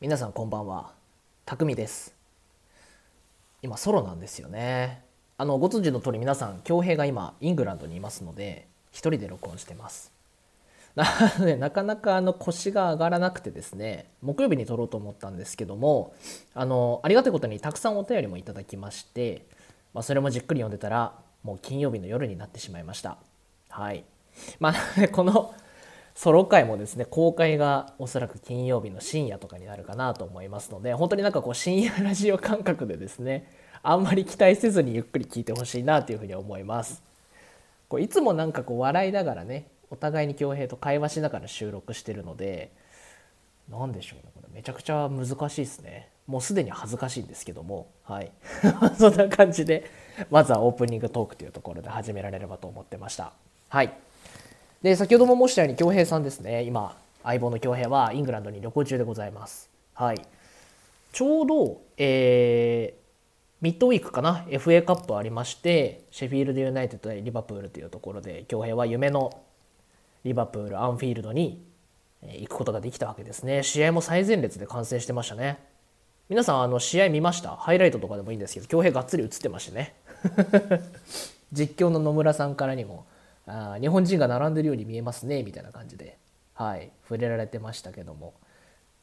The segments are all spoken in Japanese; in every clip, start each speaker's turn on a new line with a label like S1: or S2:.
S1: 皆さんこんばんは。匠です。今ソロなんですよね。あのご存知の通り皆さん恭平が今イングランドにいますので一人で録音してます。なのでなかなかあの腰が上がらなくてですね木曜日に撮ろうと思ったんですけどもあのありがたいことにたくさんお便りもいただきまして、まあ、それもじっくり読んでたらもう金曜日の夜になってしまいました。はい。まあこのソロ回もですね公開がおそらく金曜日の深夜とかになるかなと思いますので本当になんかこう深夜ラジオ感覚でですねあんまり期待せずにゆっくり聞いてほしいなというふうに思います。こういつもなんかこう笑いながらねお互いに恭平と会話しながら収録してるので何でしょうねこれ。めちゃくちゃ難しいですね。もうすでに恥ずかしいんですけども。はい。そんな感じでまずはオープニングトークというところで始められればと思ってました。はい。で先ほども申したように恭平さんですね。今相棒の恭平はイングランドに旅行中でございます。はい。ちょうど、えー、ミッドウィークかな？FA カップありましてシェフィールドユナイテッド対リバプールというところで恭平は夢のリバプールアンフィールドに行くことができたわけですね。試合も最前列で観戦してましたね。皆さんあの試合見ました？ハイライトとかでもいいんですけど恭平がっつり映ってましてね。実況の野村さんからにもあ日本人が並んでるように見えますねみたいな感じで、はい、触れられてましたけども。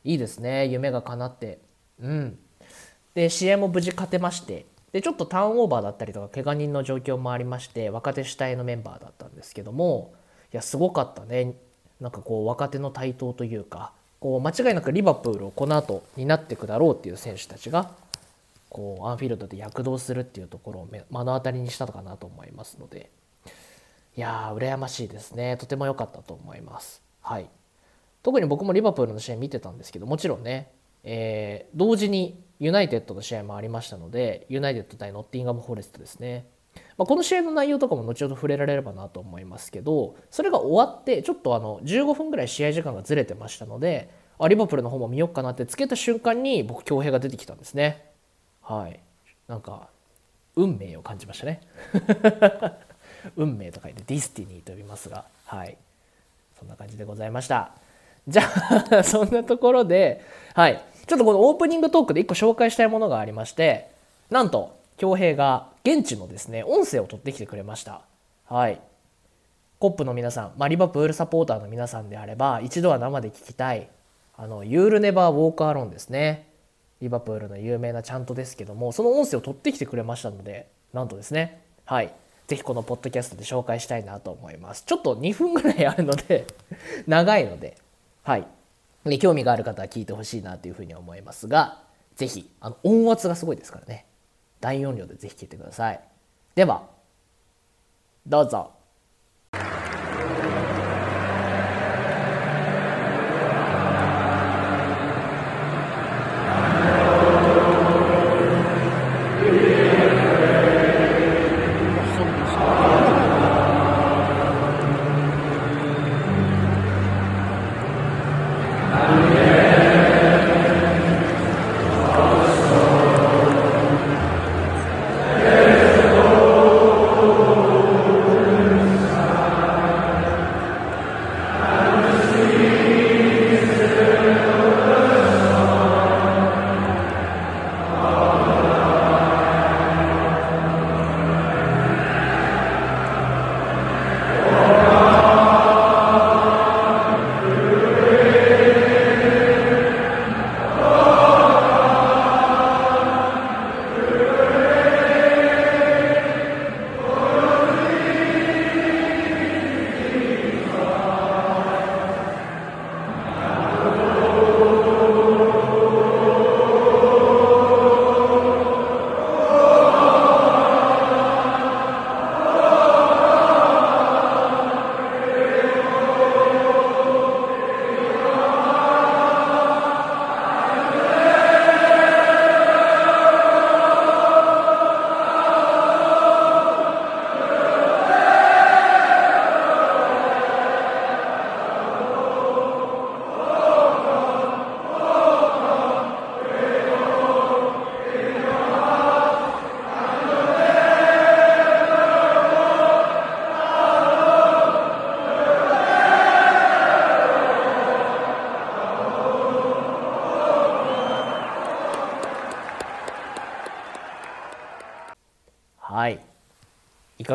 S1: いいですね。夢が叶って。うん。で試合も無事勝てまして。でちょっとターンオーバーだったりとか怪我人の状況もありまして若手主体のメンバーだったんですけども。いやすごかったね。なんかこう若手の台頭というかこう間違いなくリバプールをこの後になっていくだろうっていう選手たちがこうアンフィールドで躍動するっていうところを目の当たりにしたのかなと思いますので。いやー羨ましいですね。とても良かったと思います。はい。特に僕もリバプールの試合見てたんですけどもちろんね、えー、同時にユナイテッドの試合もありましたのでユナイテッド対ノッティンガム・フォレストですね、まあ、この試合の内容とかも後ほど触れられればなと思いますけどそれが終わってちょっとあの15分ぐらい試合時間がずれてましたのであリバプールの方も見ようかなってつけた瞬間に僕恭平が出てきたんですね。はい。なんか運命を感じましたね。運命と書いて destiny と呼びますがはい。そんな感じでございました。じゃあ そんなところではい。ちょっとこのオープニングトークで1個紹介したいものがありましてなんと恭平が現地のですね音声を取ってきてくれました。はい。コップの皆さん、まあ、リバプールサポーターの皆さんであれば一度は生で聞きたいあのユールネバーウォーカーロンですね。リバプールの有名なちゃんとですけどもその音声を取ってきてくれましたのでなんとですね。はい。ぜひこのポッドキャストで紹介したいなと思います。ちょっと2分ぐらいあるので 長いので、はい。で興味がある方は聞いてほしいなというふうに思いますが、ぜひ、あの、音圧がすごいですからね。大音量でぜひ聞いてください。では、どうぞ。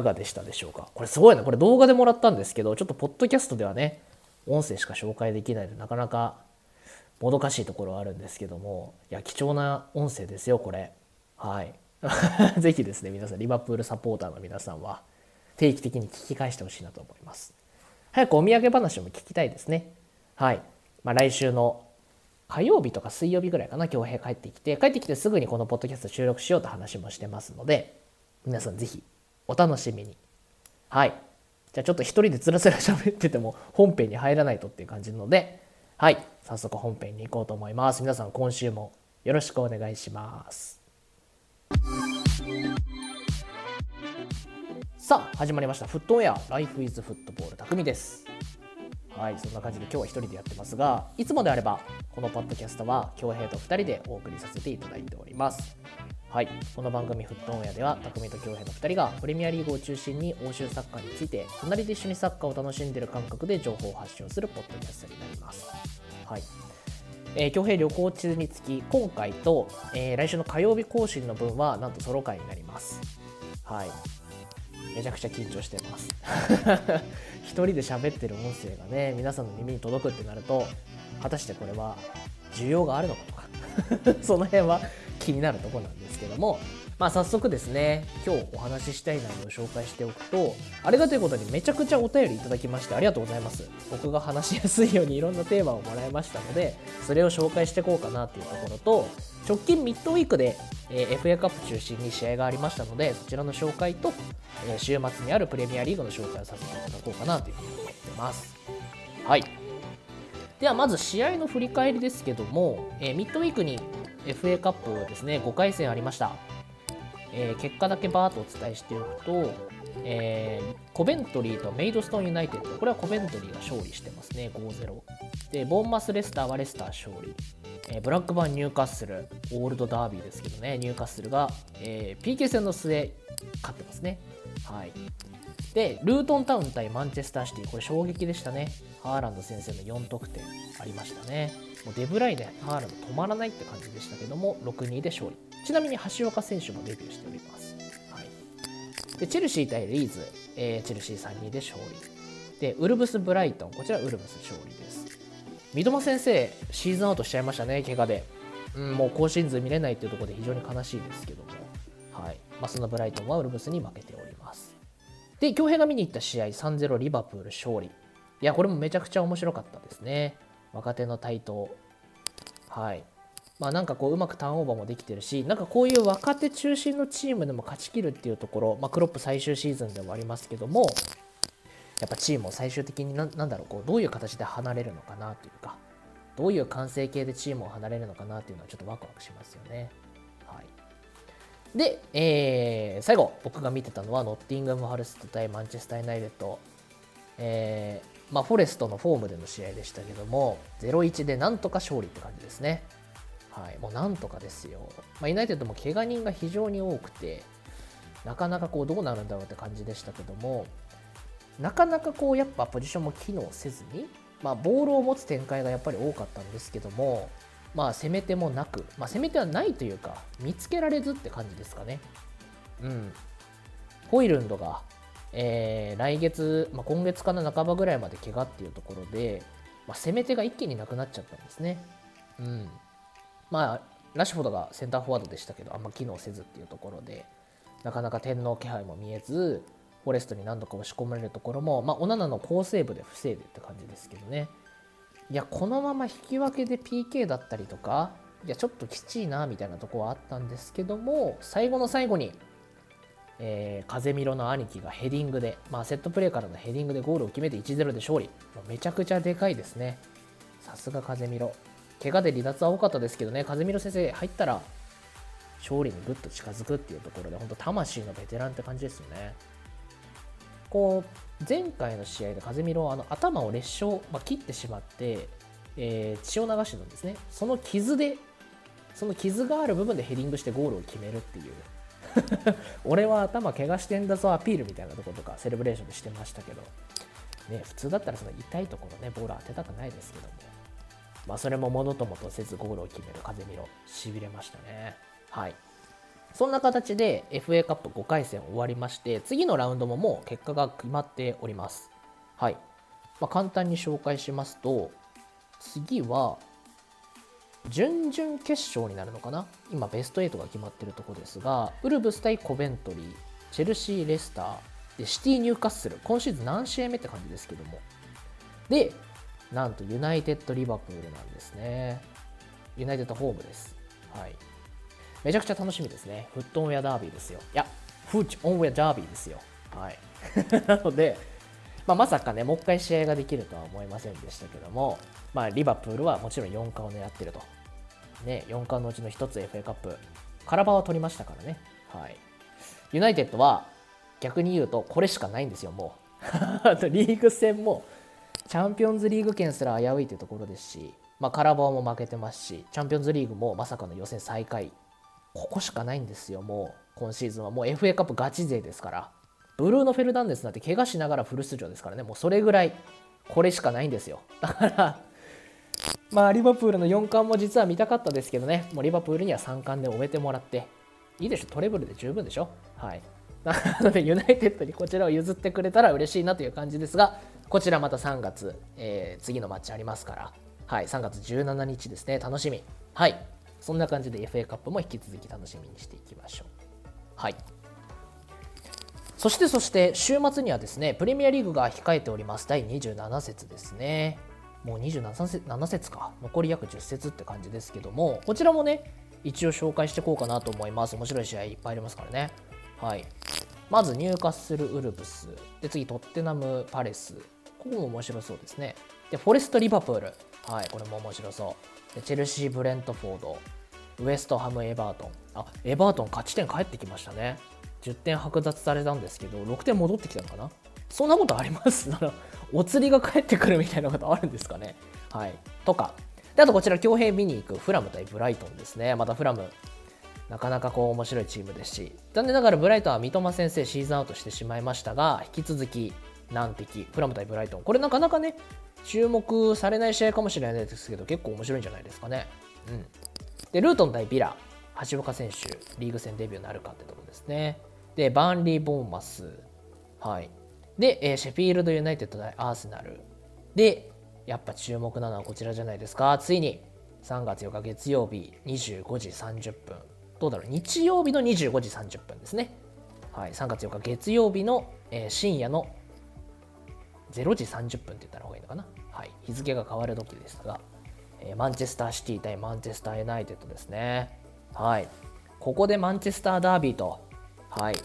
S1: かがでしたでしょうか？これすごいねこれ動画でもらったんですけどちょっとポッドキャストではね音声しか紹介できないのでなかなかもどかしいところはあるんですけどもいや貴重な音声ですよこれ。はい。ぜひですね皆さんリバプールサポーターの皆さんは定期的に聞き返してほしいなと思います。早くお土産話も聞きたいですね。はい、まあ、来週の火曜日とか水曜日ぐらいかな恭平帰ってきて帰ってきてすぐにこのポッドキャスト収録しようと話もしてますので皆さんぜひお楽しみに。はい。じゃあちょっと一人でつらつら喋ってても本編に入らないとっていう感じなので。はい。早速本編に行こうと思います。皆さん今週もよろしくお願いします。さあ始まりました。フットウェア。ライフイズフットボール匠です。はい。そんな感じで今日は一人でやってますがいつもであればこのポッドキャストは恭平と2人でお送りさせていただいております。はい、この番組「フットオンエア」では匠と恭平の2人がプレミアリーグを中心に欧州サッカーについて隣で一緒にサッカーを楽しんでいる感覚で情報を発信するポッドキャストになります。はいえー、恭平旅行中につき今回と、えー、来週の火曜日更新の分はなんとソロ回になります。はい、めちゃくちゃ緊張してます。一人で喋ってる音声がね皆さんの耳に届くってなると果たしてこれは需要があるのかとか その辺は気になるところなんですけども、まあ、早速ですね今日お話ししたい内容を紹介しておくとありがたいうことにめちゃくちゃお便りいただきましてありがとうございます。僕が話しやすいようにいろんなテーマをもらいましたのでそれを紹介していこうかなっていうところと直近ミッドウィークで、えー、FA カップ中心に試合がありましたのでそちらの紹介と、えー、週末にあるプレミアリーグの紹介をさせていただこうかなというふうに思ってます。はい。ではまず試合の振り返りですけども、えー、ミッドウィークに FA カップですね5回戦ありました、えー、結果だけバーッとお伝えしておくと、えー、コベントリーとメイドストーンユナイテッドこれはコベントリーが勝利してますね5-0でボーンマスレスターはレスター勝利、えー、ブラックバーンニューカッスルオールドダービーですけどねニューカッスルが、えー、PK 戦の末勝ってますね。はい。でルートンタウン対マンチェスターシティこれ衝撃でしたね。ハーランド先生の4得点ありましたね。もうデブライでハーランド止まらないって感じでしたけども6-2で勝利。ちなみに橋岡選手もデビューしております、はい、でチェルシー対リーズ、えー、チェルシー3-2で勝利。でウルブス・ブライトン。こちらウルブス勝利です。三笘先生シーズンアウトしちゃいましたね怪我で、うん、もう更新図見れないっていうところで非常に悲しいですけども。はい。まあ、そのブライトンはウルブスに負けております。で恭平が見に行った試合3-0リバプール勝利。いやこれもめちゃくちゃ面白かったですね。若手の台頭。はい。まあなんかこううまくターンオーバーもできてるしなんかこういう若手中心のチームでも勝ちきるっていうところ、まあ、クロップ最終シーズンでもありますけどもやっぱチームを最終的になんだろうこうどういう形で離れるのかなというかどういう完成形でチームを離れるのかなっていうのはちょっとワクワクしますよね。はい、で、えー、最後僕が見てたのはノッティンガム・ハルスト対マンチェスター・ユナイテッド、えー、まあ、フォレストのフォームでの試合でしたけども、0-1でなんとか勝利って感じですね。はい、もうなんとかですよ。まあ、ユナイテッドも怪我人が非常に多くて、なかなかこうどうなるんだろうって感じでしたけども、なかなかこうやっぱポジションも機能せずに、まあ、ボールを持つ展開がやっぱり多かったんですけども、まあ、攻め手もなく、まあ、攻め手はないというか、見つけられずって感じですかね。うん。ホイルンドがえー、来月、まあ、今月かな半ばぐらいまで怪我っていうところで、まあ、攻め手が一気になくなっちゃったんですね。うん。まあ、ラッシュフォードがセンターフォワードでしたけど、あんま機能せずっていうところで、なかなか天皇気配も見えず、フォレストに何度か押し込まれるところも、まあ、オナナの好セーブで防いでって感じですけどね。いや、このまま引き分けで PK だったりとか、いや、ちょっときちいな、みたいなとこはあったんですけども、最後の最後にえー、風見ろの兄貴がヘディングで、まあ、セットプレーからのヘディングでゴールを決めて1-0で勝利。もうめちゃくちゃでかいですね。さすが風見ろ。怪我で離脱は多かったですけどね、風見ろ先生入ったら勝利にぐっと近づくっていうところで、本当魂のベテランって感じですよね。こう、前回の試合で風見ろあの頭を裂傷、まあ、切ってしまって、えー、血を流してたんですね。その傷で、その傷がある部分でヘディングしてゴールを決めるっていう。俺は頭怪我してんだぞアピールみたいなところとかセレブレーションでしてましたけど、ね、普通だったらその痛いところねボール当てたくないですけども、まあ、それもものともとせずゴールを決める風見ろ。しびれましたね。はい。そんな形で FA カップ5回戦終わりまして次のラウンドももう結果が決まっております。はい、まあ、簡単に紹介しますと次は準々決勝になるのかな？今ベスト8が決まってるとこですがウルブス対コベントリーチェルシー・レスターでシティ・ニューカッスル今シーズン何試合目って感じですけども。でなんとユナイテッド・リバプールなんですね。ユナイテッドホームです。はい。めちゃくちゃ楽しみですね。フットオンウェアダービーですよ。いやフッチオンウェアダービーですよ。はい。なのでまあ、まさかね、もう一回試合ができるとは思いませんでしたけども、まあ、リバプールはもちろん4冠を狙ってると。ね、4冠のうちの1つ FA カップ、カラバは取りましたからね。はい。ユナイテッドは逆に言うと、これしかないんですよ、もう。あとリーグ戦も、チャンピオンズリーグ圏すら危ういというところですし、まあ、カラバオも負けてますし、チャンピオンズリーグもまさかの予選最下位。ここしかないんですよ、もう、今シーズンは。もう FA カップガチ勢ですから。ブルーノ・フェルダンデスなんて怪我しながらフル出場ですからね、もうそれぐらい、これしかないんですよ。だから まあ、リバプールの4冠も実は見たかったですけどね、もうリバプールには3冠で終えてもらって、いいでしょ、トレブルで十分でしょ。はい。なので、ユナイテッドにこちらを譲ってくれたら嬉しいなという感じですが、こちらまた3月、えー、次のマッチありますから、はい、3月17日ですね、楽しみ。はい。そんな感じで FA カップも引き続き楽しみにしていきましょう。はい。そしてそして週末にはですねプレミアリーグが控えております。第27節ですね。もう27節 ,7 節か。残り約10節って感じですけどもこちらもね一応紹介していこうかなと思います。面白い試合いっぱいありますからね。はい。まず入荷するウルブス。で次トッテナムパレス。ここも面白そうですね。でフォレストリバプール。はいこれも面白そう。でチェルシーブレントフォード。ウエストハムエバートン。あエバートン勝ち点返ってきましたね。10点剥奪されたんですけど6点戻ってきたのかな？そんなことあります？ならお釣りが返ってくるみたいなことあるんですかね？はい。とか。であとこちら強兵見に行くフラム対ブライトンですね。またフラムなかなかこう面白いチームですし。残念ながらブライトンは三笘先生シーズンアウトしてしまいましたが引き続き難敵フラム対ブライトン。これなかなかね注目されない試合かもしれないですけど結構面白いんじゃないですかね。うん。でルートン対ビラ橋岡選手リーグ戦デビューなるかってところですね。で、バンリー・ボーマス。はい。で、えー、シェフィールド・ユナイテッド対アーセナル。で、やっぱ注目なのはこちらじゃないですか。ついに3月4日月曜日25時30分。どうだろう？日曜日の25時30分ですね。はい。3月4日月曜日の、えー、深夜の0時30分って言った方がいいのかな？はい。日付が変わる時でしたが、えー、マンチェスターシティ対マンチェスターユナイテッドですね。はい。ここでマンチェスターダービーとはい。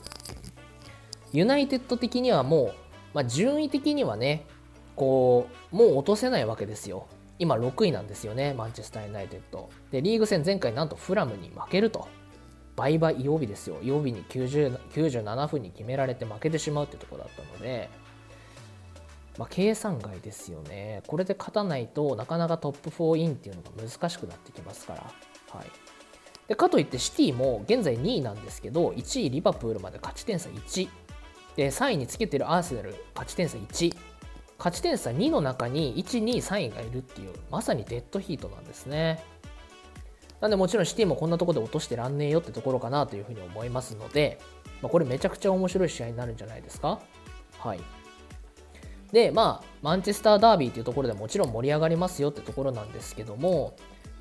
S1: ユナイテッド的にはもう、まあ、順位的にはね、こう、もう落とせないわけですよ。今6位なんですよね、マンチェスター・ユナイテッド。で、リーグ戦前回なんとフラムに負けると。倍々曜日ですよ。曜日に90 97分に決められて負けてしまうってとこだったので、まあ、計算外ですよね。これで勝たないとなかなかトップ4インっていうのが難しくなってきますから。はい。でかといってシティも現在2位なんですけど1位リバプールまで勝ち点差1で3位につけてるアーセナル勝ち点差1勝ち点差2の中に1、2位、3位がいるっていうまさにデッドヒートなんですね。なんでもちろんシティもこんなところで落としてらんねえよってところかなというふうに思いますので、まあ、これめちゃくちゃ面白い試合になるんじゃないですか？はい。でまあマンチェスターダービーっていうところでもちろん盛り上がりますよってところなんですけども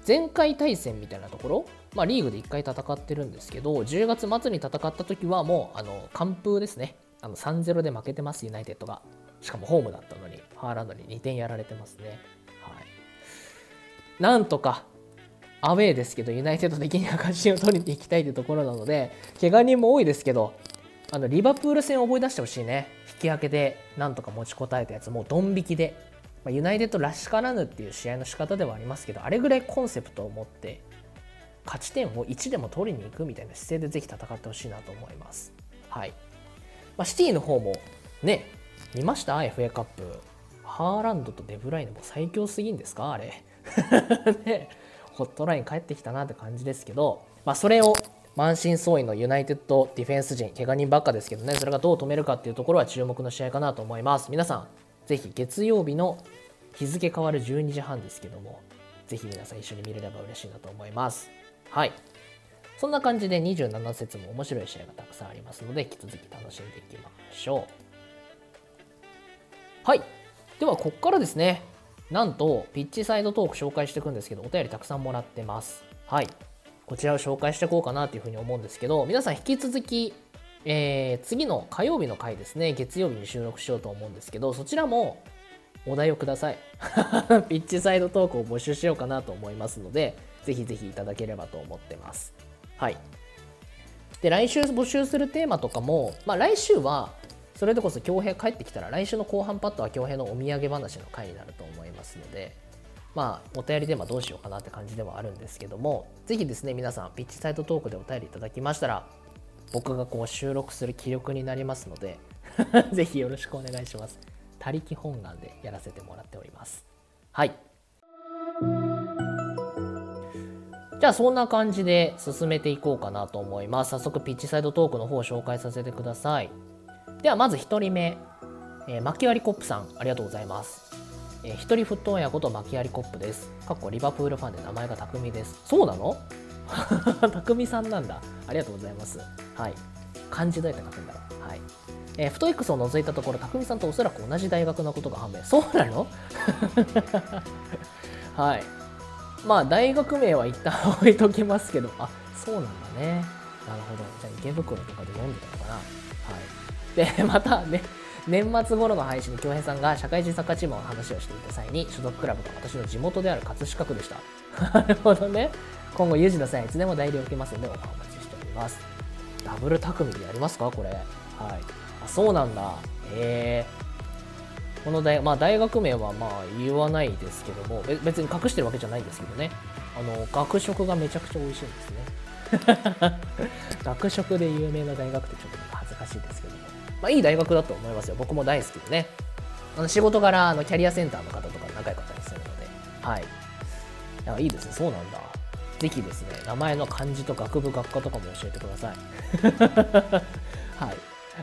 S1: 前回対戦みたいなところ、まあ、リーグで1回戦ってるんですけど、10月末に戦った時はもう、あの、完封ですね。あの、3-0で負けてます、ユナイテッドが。しかもホームだったのに、ハーランドに2点やられてますね。はい。なんとか、アウェーですけど、ユナイテッド的には勝ちを取りに行きたいというところなので、怪我人も多いですけど、あの、リバプール戦を思い出してほしいね。引き分けで、なんとか持ちこたえたやつ、もうドン引きでま、ユナイテッドらしからぬっていう試合の仕方ではありますけどあれぐらいコンセプトを持って勝ち点を1でも取りに行くみたいな姿勢でぜひ戦ってほしいなと思います。はいまあ、シティの方もね見ました ?FA カップ。ハーランドとデブライネも最強すぎんですか？あれ。ね、ホットライン帰ってきたなって感じですけど、まあ、それを満身創痍のユナイテッドディフェンス陣、怪我人ばっかですけどね、それがどう止めるかっていうところは注目の試合かなと思います。皆さん、ぜひ月曜日の日付変わる12時半ですけども、ぜひ皆さん一緒に見れれば嬉しいなと思います。はい。そんな感じで27節も面白い試合がたくさんありますので引き続き楽しんでいきましょう。はい。ではここからですね。なんとピッチサイドトーク紹介していくんですけどお便りたくさんもらってます。はい。こちらを紹介していこうかなというふうに思うんですけど皆さん引き続きえー、次の火曜日の回ですね月曜日に収録しようと思うんですけどそちらもお題をください。ピッチサイドトークを募集しようかなと思いますのでぜひぜひいただければと思ってます。はい。で来週募集するテーマとかも、まあ、来週はそれでこそ恭平帰ってきたら来週の後半パットは恭平のお土産話の回になると思いますのでまあお便りテーマどうしようかなって感じではあるんですけどもぜひですね皆さんピッチサイドトークでお便りいただきましたら僕がこう収録する気力になりますので ぜひよろしくお願いします。他力本願でやらせてもらっております。はい。じゃあそんな感じで進めていこうかなと思います早速ピッチサイドトークの方を紹介させてくださいではまず1人目、えー、マキアリコップさんありがとうございますえー、一人沸騰親ことマキアリコップです。かっこリバプールファンで名前が匠です。そうなの？匠さんなんだ。ありがとうございます。はい。漢字どうやって書くんだろう？はい。えー、フトイックスを除いたところ、匠さんとおそらく同じ大学のことが判明。そうなの？はい。まあ、大学名は一旦置いときますけど、あ、そうなんだね。なるほど。じゃあ、池袋とかで読んでたのかな。はい。で、またね、年末頃の配信で京平さんが社会人サッカーチームの話をしていた際に、所属クラブが私の地元である葛飾区でした。なるほどね。今後有事の際いつでも代理を受けますので、お待ちしております。ダブル匠でやりますかこれ。はい。あ、そうなんだ。へえ。この大,、まあ、大学名はまあ言わないですけども、別に隠してるわけじゃないんですけどね。あの、学食がめちゃくちゃ美味しいんですね。学食で有名な大学ってちょっと恥ずかしいですけども。まあ、いい大学だと思いますよ。僕も大好きでね。あの仕事柄、あのキャリアセンターの方とか仲良かったりするので。はい。いや、いいですね。そうなんだ。ぜひですね、名前の漢字と学部学科とかも教えてください。はい。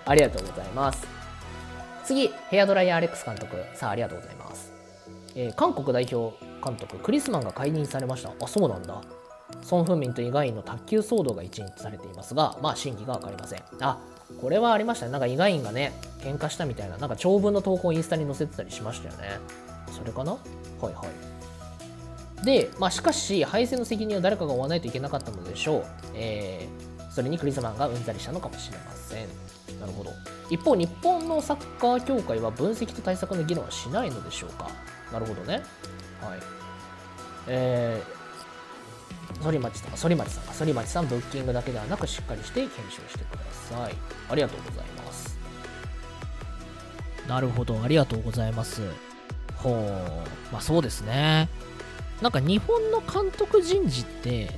S1: ありがとうございます。次、ヘアドライヤーアレックス監督。さあ、ありがとうございます。えー、韓国代表監督、クリスマンが解任されました。あ、そうなんだ。ソン・フンミンとイガインの卓球騒動が一日されていますが、まあ、真偽が分かりません。あ、これはありましたね。なんかイガインがね、喧嘩したみたいな、なんか長文の投稿をインスタに載せてたりしましたよね。それかな？はいはい。で、まあ、しかし、敗戦の責任を誰かが負わないといけなかったのでしょう。えー、それにクリスマンがうんざりしたのかもしれません。なるほど。一方、日本のサッカー協会は分析と対策の議論はしないのでしょうか。なるほどね。はい。えー、反町さん、反町さん、反町さん、ブッキングだけではなく、しっかりして検証してください。ありがとうございます。なるほど、ありがとうございます。ほう、まあそうですね。なんか日本の監督人事って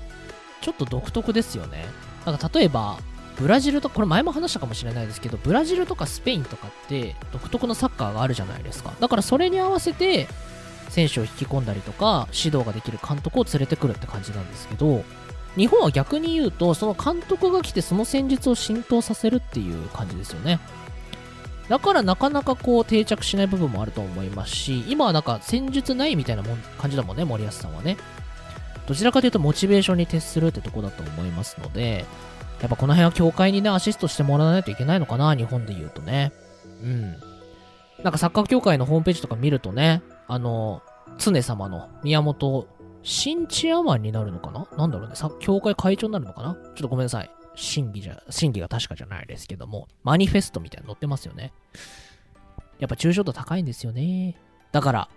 S1: ちょっと独特ですよね。なんか例えば、ブラジルと、これ前も話したかもしれないですけど、ブラジルとかスペインとかって独特のサッカーがあるじゃないですか。だからそれに合わせて選手を引き込んだりとか、指導ができる監督を連れてくるって感じなんですけど、日本は逆に言うと、その監督が来てその戦術を浸透させるっていう感じですよね。だからなかなかこう定着しない部分もあると思いますし、今はなんか戦術ないみたいなもん感じだもんね、森保さんはね。どちらかというとモチベーションに徹するってとこだと思いますので、やっぱこの辺は協会にね、アシストしてもらわないといけないのかな、日本で言うとね。うん。なんかサッカー協会のホームページとか見るとね、あの、常様の宮本新チアマンになるのかな？なんだろうね。協会会長になるのかな？ちょっとごめんなさい。審議じゃ、審議が確かじゃないですけども、マニフェストみたいなの載ってますよね。やっぱ抽象度高いんですよね。だから、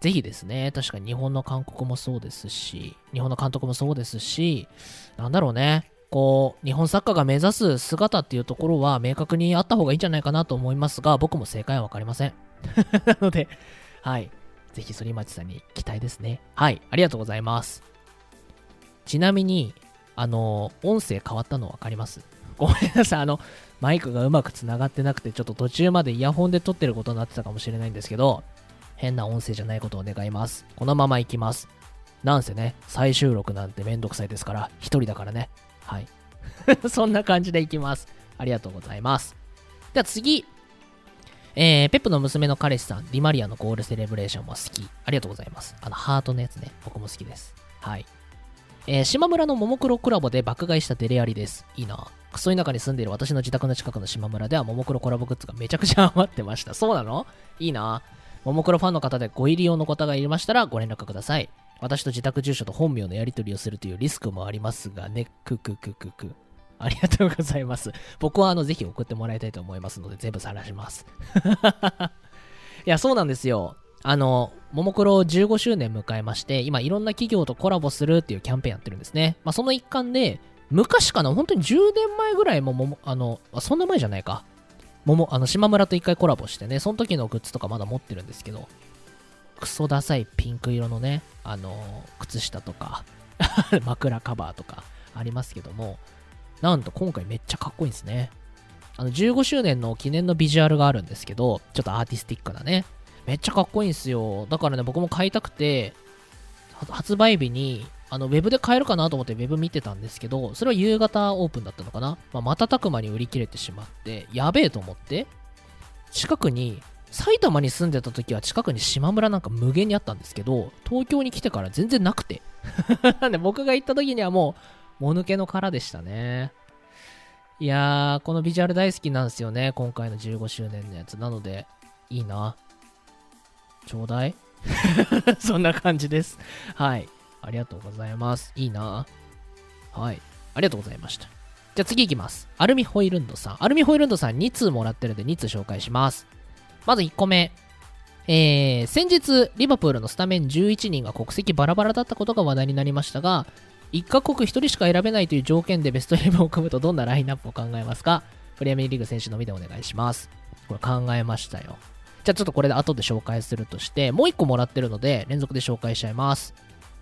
S1: ぜひですね、確かに日本の監督もそうですし、日本の監督もそうですし、なんだろうね、こう、日本サッカーが目指す姿っていうところは明確にあった方がいいんじゃないかなと思いますが、僕も正解はわかりません。なので、はい。ぜひ、反町さんに期待ですね。はい。ありがとうございます。ちなみに、あの、音声変わったの分かります？ごめんなさい。あの、マイクがうまく繋がってなくて、ちょっと途中までイヤホンで撮ってることになってたかもしれないんですけど、変な音声じゃないことを願います。このまま行きます。なんせね、再収録なんてめんどくさいですから、一人だからね。はい。そんな感じで行きます。ありがとうございます。では次。えー、ペップの娘の彼氏さん、ディマリアのゴールセレブレーションも好き。ありがとうございます。あの、ハートのやつね、僕も好きです。はい。えー、島村のももクロコラボで爆買いしたデレアリです。いいな。クソ田舎に住んでいる私の自宅の近くの島村ではももクロコラボグッズがめちゃくちゃ余ってました。そうなの？いいな。ももクロファンの方でご入り用の方がいましたらご連絡ください。私と自宅住所と本名のやり取りをするというリスクもありますがね、くくくくく。ありがとうございます。僕はあの、ぜひ送ってもらいたいと思いますので、全部晒します。いや、そうなんですよ。あの、ももクロ15周年迎えまして、今いろんな企業とコラボするっていうキャンペーンやってるんですね。まあ、その一環で、昔かな、本当に10年前ぐらいもも、あの、そんな前じゃないか。もも、あの、島村と一回コラボしてね、その時のグッズとかまだ持ってるんですけど、クソダサいピンク色のね、あの、靴下とか 枕カバーとかありますけども、なんと今回めっちゃかっこいいんですね。あの、15周年の記念のビジュアルがあるんですけど、ちょっとアーティスティックなね、めっちゃかっこいいんですよ。だからね、僕も買いたくて、発売日に、あの、ウェブで買えるかなと思ってウェブ見てたんですけど、それは夕方オープンだったのかな。まあ、瞬く間に売り切れてしまって、やべえと思って、近くに、埼玉に住んでた時は近くに島村なんか無限にあったんですけど、東京に来てから全然なくて。なんで僕が行った時にはもう、もぬけの殻でしたね。いやー、このビジュアル大好きなんですよね。今回の15周年のやつ。なので、いいな。ちょうだい そんな感じです。はい。ありがとうございます。いいな。はい。ありがとうございました。じゃあ次いきます。アルミホイルンドさん。アルミホイルンドさん2通もらってるんで2通紹介します。まず1個目。えー、先日、リバプールのスタメン11人が国籍バラバラだったことが話題になりましたが、1カ国1人しか選べないという条件でベスト11を組むとどんなラインナップを考えますか？プレミアリーグ選手のみでお願いします。これ考えましたよ。じゃあちょっとこれで後で紹介するとして、もう一個もらってるので、連続で紹介しちゃいます。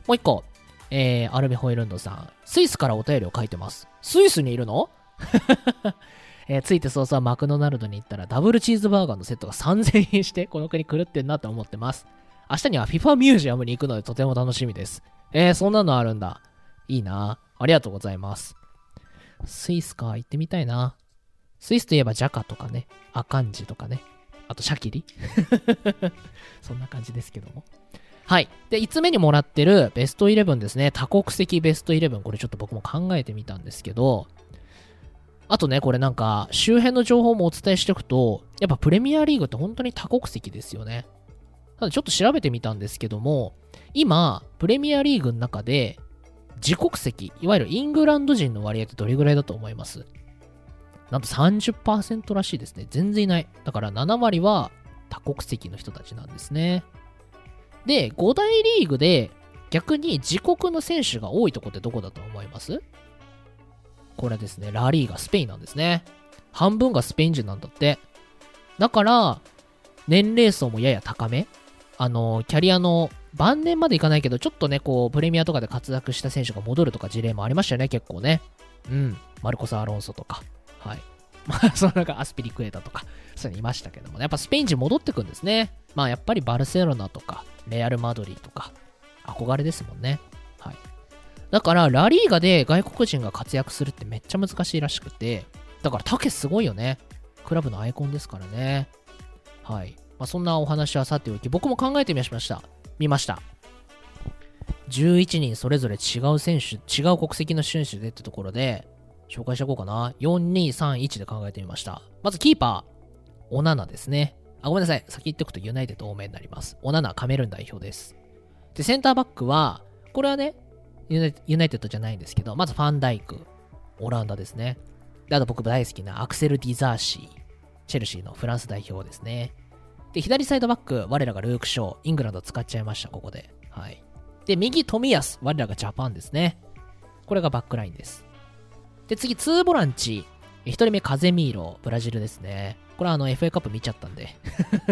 S1: もう一個、えー、アルミホイルンドさん、スイスからお便りを書いてます。スイスにいるの？えー、ついて早々マクドナルドに行ったらダブルチーズバーガーのセットが3000円してこの国狂ってんなと思ってます。明日には FIFA ミュージアムに行くのでとても楽しみです。えー、そんなのあるんだ。いいな。ありがとうございます。スイスか、行ってみたいな。スイスといえばジャカとかね、アカンジとかね、あと、シャキリ そんな感じですけども。はい。で、5つ目にもらってるベスト11ですね。多国籍ベスト11。これちょっと僕も考えてみたんですけど、あとね、これなんか、周辺の情報もお伝えしておくと、やっぱプレミアリーグって本当に多国籍ですよね。ただちょっと調べてみたんですけども、今、プレミアリーグの中で、自国籍、いわゆるイングランド人の割合ってどれぐらいだと思います？なんと30%らしいですね。全然いない。だから7割は多国籍の人たちなんですね。で、5大リーグで逆に自国の選手が多いとこってどこだと思います？これですね、ラリーがスペインなんですね。半分がスペイン人なんだって。だから、年齢層もやや高め。あの、キャリアの晩年までいかないけど、ちょっとね、こう、プレミアとかで活躍した選手が戻るとか事例もありましたよね、結構ね。うん。マルコス・アロンソとか。はい。まあ、その中、アスピリクエタとか、そういうのいましたけども、ね、やっぱスペイン人戻ってくんですね。まあ、やっぱりバルセロナとか、レアル・マドリーとか、憧れですもんね。だから、ラリーガで外国人が活躍するってめっちゃ難しいらしくて、だから、タケすごいよね。クラブのアイコンですからね。はい。まあ、そんなお話はさておき、僕も考えてみました。見ました。11人それぞれ違う選手、違う国籍の選手でってところで、紹介していこうかな。4231で考えてみました。まずキーパー、オナナですね。あ、ごめんなさい。先言っておくとユナイテッド多めになります。オナナ、カメルーン代表です。で、センターバックは、これはね、ユナイテッドじゃないんですけど、まずファンダイク、オランダですね。で、あと僕大好きなアクセル・ディザーシー、チェルシーのフランス代表ですね。で、左サイドバック、我らがルーク・ショー、イングランド使っちゃいました、ここで。はい。で、右、富安、我らがジャパンですね。これがバックラインです。で、次、2ボランチ。1人目、カゼミーロ、ブラジルですね。これはあの FA カップ見ちゃったんで。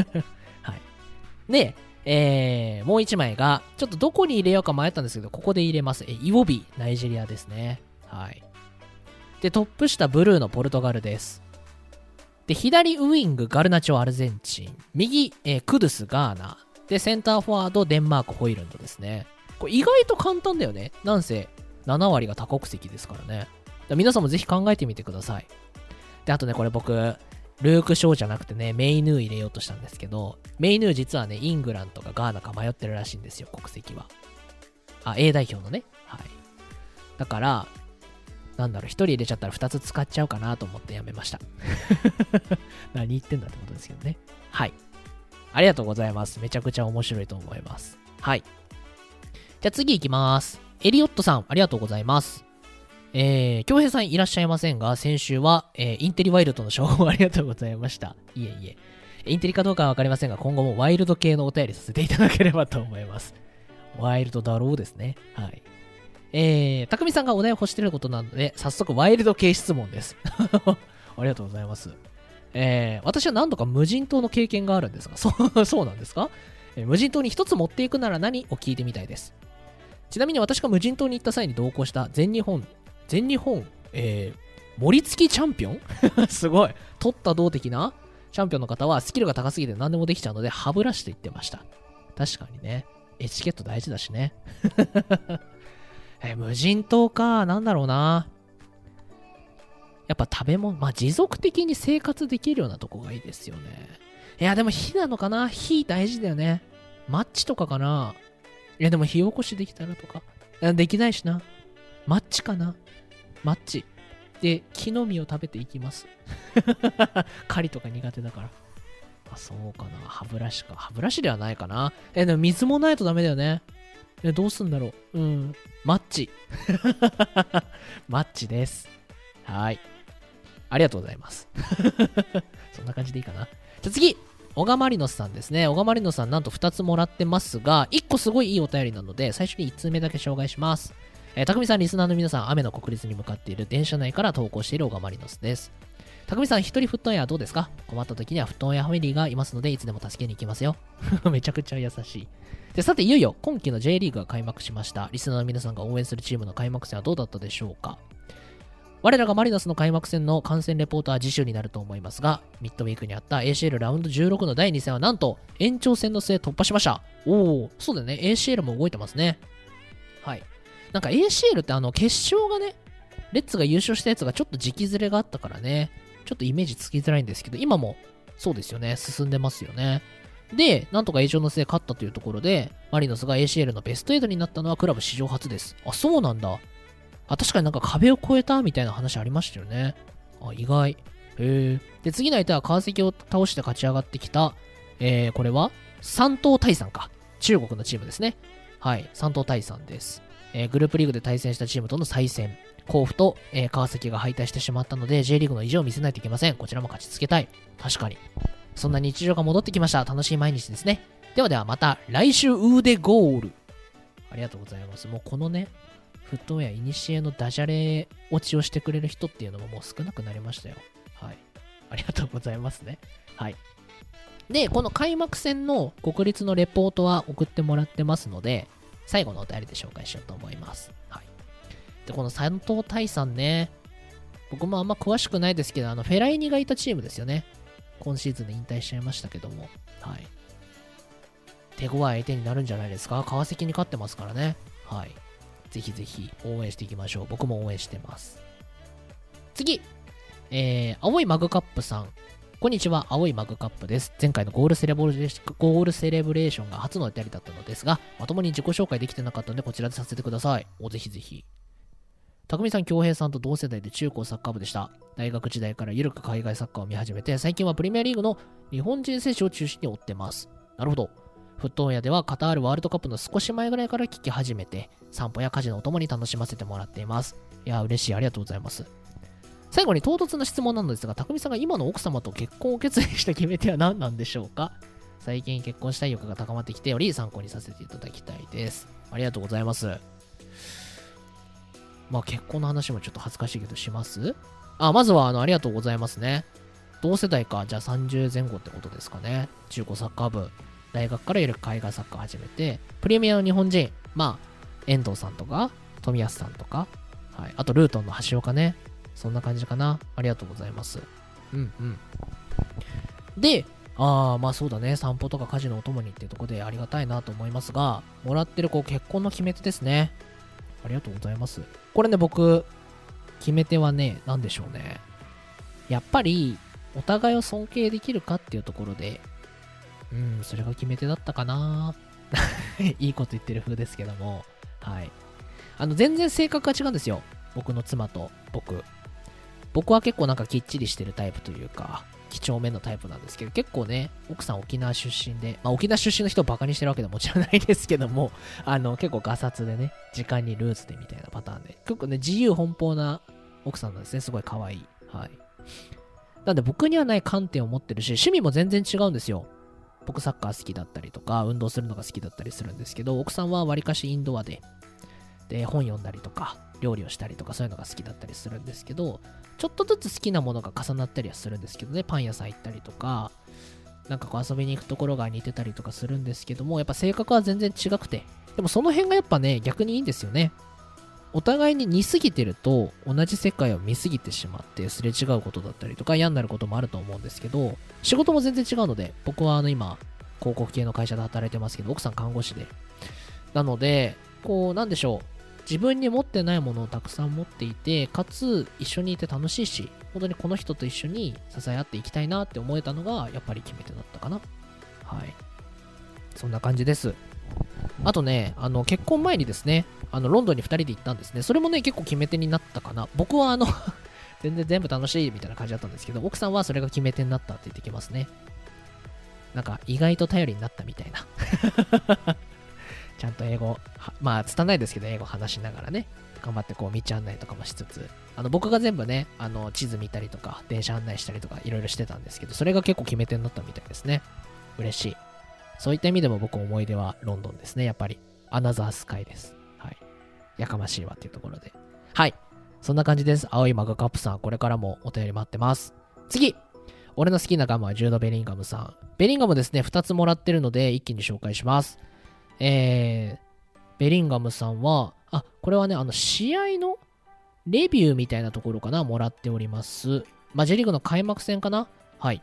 S1: はい。で、えー、もう1枚が、ちょっとどこに入れようか迷ったんですけど、ここで入れます。え、イオビ、ナイジェリアですね。はい。で、トップ下、ブルーのポルトガルです。で、左ウイング、ガルナチョ、アルゼンチン。右、えー、クドゥス、ガーナ。で、センターフォワード、デンマーク、ホイルンドですね。これ意外と簡単だよね。なんせ、7割が多国籍ですからね。皆さんもぜひ考えてみてください。で、あとね、これ僕、ルーク・ショーじゃなくてね、メイヌー入れようとしたんですけど、メイヌー実はね、イングランドかガーナか迷ってるらしいんですよ、国籍は。あ、A 代表のね。はい。だから、なんだろう、1人入れちゃったら2つ使っちゃうかなと思ってやめました。何言ってんだってことですけどね。はい。ありがとうございます。めちゃくちゃ面白いと思います。はい。じゃあ次行きます。エリオットさん、ありがとうございます。えー、京平さんいらっしゃいませんが、先週は、えーインテリワイルドの情報ありがとうございました。いえいえ。インテリかどうかはわかりませんが、今後もワイルド系のお便りさせていただければと思います。ワイルドだろうですね。はい。えー、たくみさんがお題を欲してることなので、早速ワイルド系質問です。ありがとうございます。えー、私は何度か無人島の経験があるんですが、そう、そうなんですか、えー無人島に一つ持っていくなら何を聞いてみたいです？ちなみに私が無人島に行った際に同行した全日本、全日本、えー、盛り付きチャンピオン？すごい。取った動的な？チャンピオンの方はスキルが高すぎて何でもできちゃうので、歯ブラシと言ってました。確かにね。エチケット大事だしね。え無人島か。なんだろうな。やっぱ食べ物、まあ持続的に生活できるようなとこがいいですよね。いや、でも火なのかな？火大事だよね。マッチとかかな？いや、でも火起こしできたらとか？できないしな。マッチかな？マッチ。で、木の実を食べていきます。狩りとか苦手だから。あ、そうかな。歯ブラシか。歯ブラシではないかな。え、でも水もないとダメだよね。え、どうすんだろう。うん。マッチ。マッチです。はい。ありがとうございます。そんな感じでいいかな。じゃあ次小川マリノスさんですね。小川マリノスさんなんと2つもらってますが、1個すごいいいお便りなので、最初に1通目だけ紹介します。えー、たくみさん、リスナーの皆さん、雨の国立に向かっている電車内から投稿している小川マリノスです。たくみさん、一人フットウェアどうですか？困った時にはフットウェアファミリーがいますので、いつでも助けに行きますよ。めちゃくちゃ優しい。で、さて、いよいよ今期の J リーグが開幕しました。リスナーの皆さんが応援するチームの開幕戦はどうだったでしょうか？我らがマリノスの開幕戦の観戦レポートは次週になると思いますが、ミッドウィークにあった ACL ラウンド16の第2戦はなんと延長戦の末突破しました。おお、そうだね。ACL も動いてますね。はい。なんか ACL ってあの決勝がね、レッツが優勝したやつがちょっと時期ずれがあったからね、ちょっとイメージつきづらいんですけど、今もそうですよね。進んでますよね。で、なんとか延長の末勝ったというところで、マリノスが ACL のベスト8になったのはクラブ史上初です。あ、そうなんだ。あ、確かになんか壁を越えたみたいな話ありましたよね。あ、意外。へえ。で、次の相手は川崎を倒して勝ち上がってきた、えー、これは三島大山か。中国のチームですね。はい、三島大山です。えグループリーグで対戦したチームとの再戦。甲府と、え川崎が敗退してしまったので、J リーグの意地を見せないといけません。こちらも勝ちつけたい。確かに。そんな日常が戻ってきました。楽しい毎日ですね。ではではまた来週ウーデゴール。ありがとうございます。もうこのね、フットウェア、イニシエのダジャレ落ちをしてくれる人っていうのももう少なくなりましたよ。はい。ありがとうございますね。はい。で、この開幕戦の国立のレポートは送ってもらってますので、最後のお便りで紹介しようと思います。はい。で、この三島大さんね、僕もあんま詳しくないですけど、あの、フェライニがいたチームですよね。今シーズンで引退しちゃいましたけども、はい。手強い相手になるんじゃないですか？川崎に勝ってますからね。はい。ぜひぜひ応援していきましょう。僕も応援してます。次、えー、青いマグカップさん。こんにちは、青いマグカップです。前回のゴールセレブレーゴールセレブレーションが初のお便りだったのですが、まともに自己紹介できてなかったので、こちらでさせてください。おぜひぜひ。匠さん、京平さんと同世代で中高サッカー部でした。大学時代からゆるく海外サッカーを見始めて、最近はプレミアリーグの日本人選手を中心に追ってます。なるほど。フットオンヤではカタールワールドカップの少し前ぐらいから聞き始めて、散歩や家事のお供に楽しませてもらっています。いや、嬉しい。ありがとうございます。最後に唐突な質問なのですが、匠さんが今の奥様と結婚を決意した決め手は何なんでしょうか？最近結婚したい欲が高まってきており、参考にさせていただきたいです。ありがとうございます。まあ結婚の話もちょっと恥ずかしいけどします？あ、まずはあの、ありがとうございますね。同世代か、じゃあ30前後ってことですかね。中高サッカー部、大学からゆる海外サッカー始めて、プレミアの日本人、まあ、遠藤さんとか、富安さんとか、はい、あとルートンの橋岡ね。そんな感じかな。ありがとうございます。うんうん。で、ああ、まあそうだね。散歩とか家事のお供にっていうところでありがたいなと思いますが、もらってるこう結婚の決め手ですね。ありがとうございます。これね、僕、決め手はね、何でしょうね。やっぱり、お互いを尊敬できるかっていうところで、うん、それが決め手だったかな。いいこと言ってる風ですけども、はい。あの、全然性格が違うんですよ。僕の妻と僕。僕は結構なんかきっちりしてるタイプというか、几帳面のタイプなんですけど、結構ね、奥さん沖縄出身で、まあ、沖縄出身の人をバカにしてるわけでもちろんないですけども、あの、結構ガサツでね、時間にルーズでみたいなパターンで、結構ね、自由奔放な奥さんなんですね。すごい可愛い。はい。なんで僕にはない観点を持ってるし、趣味も全然違うんですよ。僕サッカー好きだったりとか、運動するのが好きだったりするんですけど、奥さんはわりかしインドアで、で、本読んだりとか、料理をしたりとか、そういうのが好きだったりするんですけど、ちょっとずつ好きなものが重なったりはするんですけどね、パン屋さん行ったりとか、なんかこう遊びに行くところが似てたりとかするんですけども、やっぱ性格は全然違くて、でもその辺がやっぱね、逆にいいんですよね。お互いに似すぎてると同じ世界を見すぎてしまってすれ違うことだったりとか嫌になることもあると思うんですけど仕事も全然違うので僕はあの今広告系の会社で働いてますけど奥さん看護師で。なのでこうなんでしょう。自分に持ってないものをたくさん持っていてかつ一緒にいて楽しいし本当にこの人と一緒に支え合っていきたいなって思えたのがやっぱり決め手だったかなはいそんな感じですあとね、あの結婚前にですね、あのロンドンに2人で行ったんですね。それもね、結構決め手になったかな。僕はあの 全然全部楽しいみたいな感じだったんですけど、奥さんはそれが決め手になったって言ってきますね。なんか意外と頼りになったみたいなちゃんと英語、まあ、拙いですけど、英語話しながらね、頑張ってこう道案内とかもしつつ、あの僕が全部ね、あの地図見たりとか、電車案内したりとか、いろいろしてたんですけど、それが結構決め手になったみたいですね。嬉しい。そういった意味でも僕思い出はロンドンですね、やっぱり。アナザースカイです。はい。やかましいわっていうところで。はい。そんな感じです。青いマグカップさん、これからもお便り待ってます。次俺の好きなガムはジュード・ベリンガムさん。ベリンガムですね、2つもらってるので一気に紹介します。えー、ベリンガムさんは、あ、これはね、あの、試合のレビューみたいなところかな、もらっております。まあ、J リーグの開幕戦かな？はい。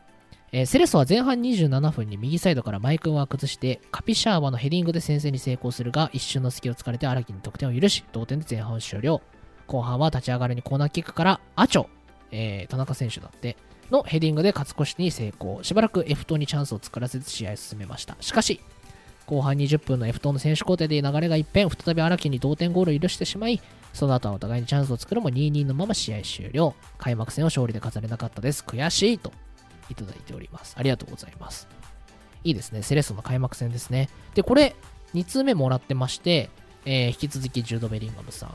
S1: えー、セレソは前半27分に右サイドからマイクンは崩してカピシャーワのヘディングで先制に成功するが一瞬の隙を突かれて荒木に得点を許し同点で前半終了後半は立ち上がりにコーナーキックからアチョ、えー、田中選手だってのヘディングで勝ち越しに成功しばらく F 島にチャンスを作らせず試合を進めましたしかし後半20分の F 島の選手交代で流れが一変再び荒木に同点ゴールを許してしまいその後はお互いにチャンスを作るも2-2のまま試合終了開幕戦を勝利で飾れなかったです悔しいといただいております。ありがとうございます。いいですね。セレッソの開幕戦ですね。で、これ、2通目もらってまして、えー、引き続きジュード・ベリンガムさん。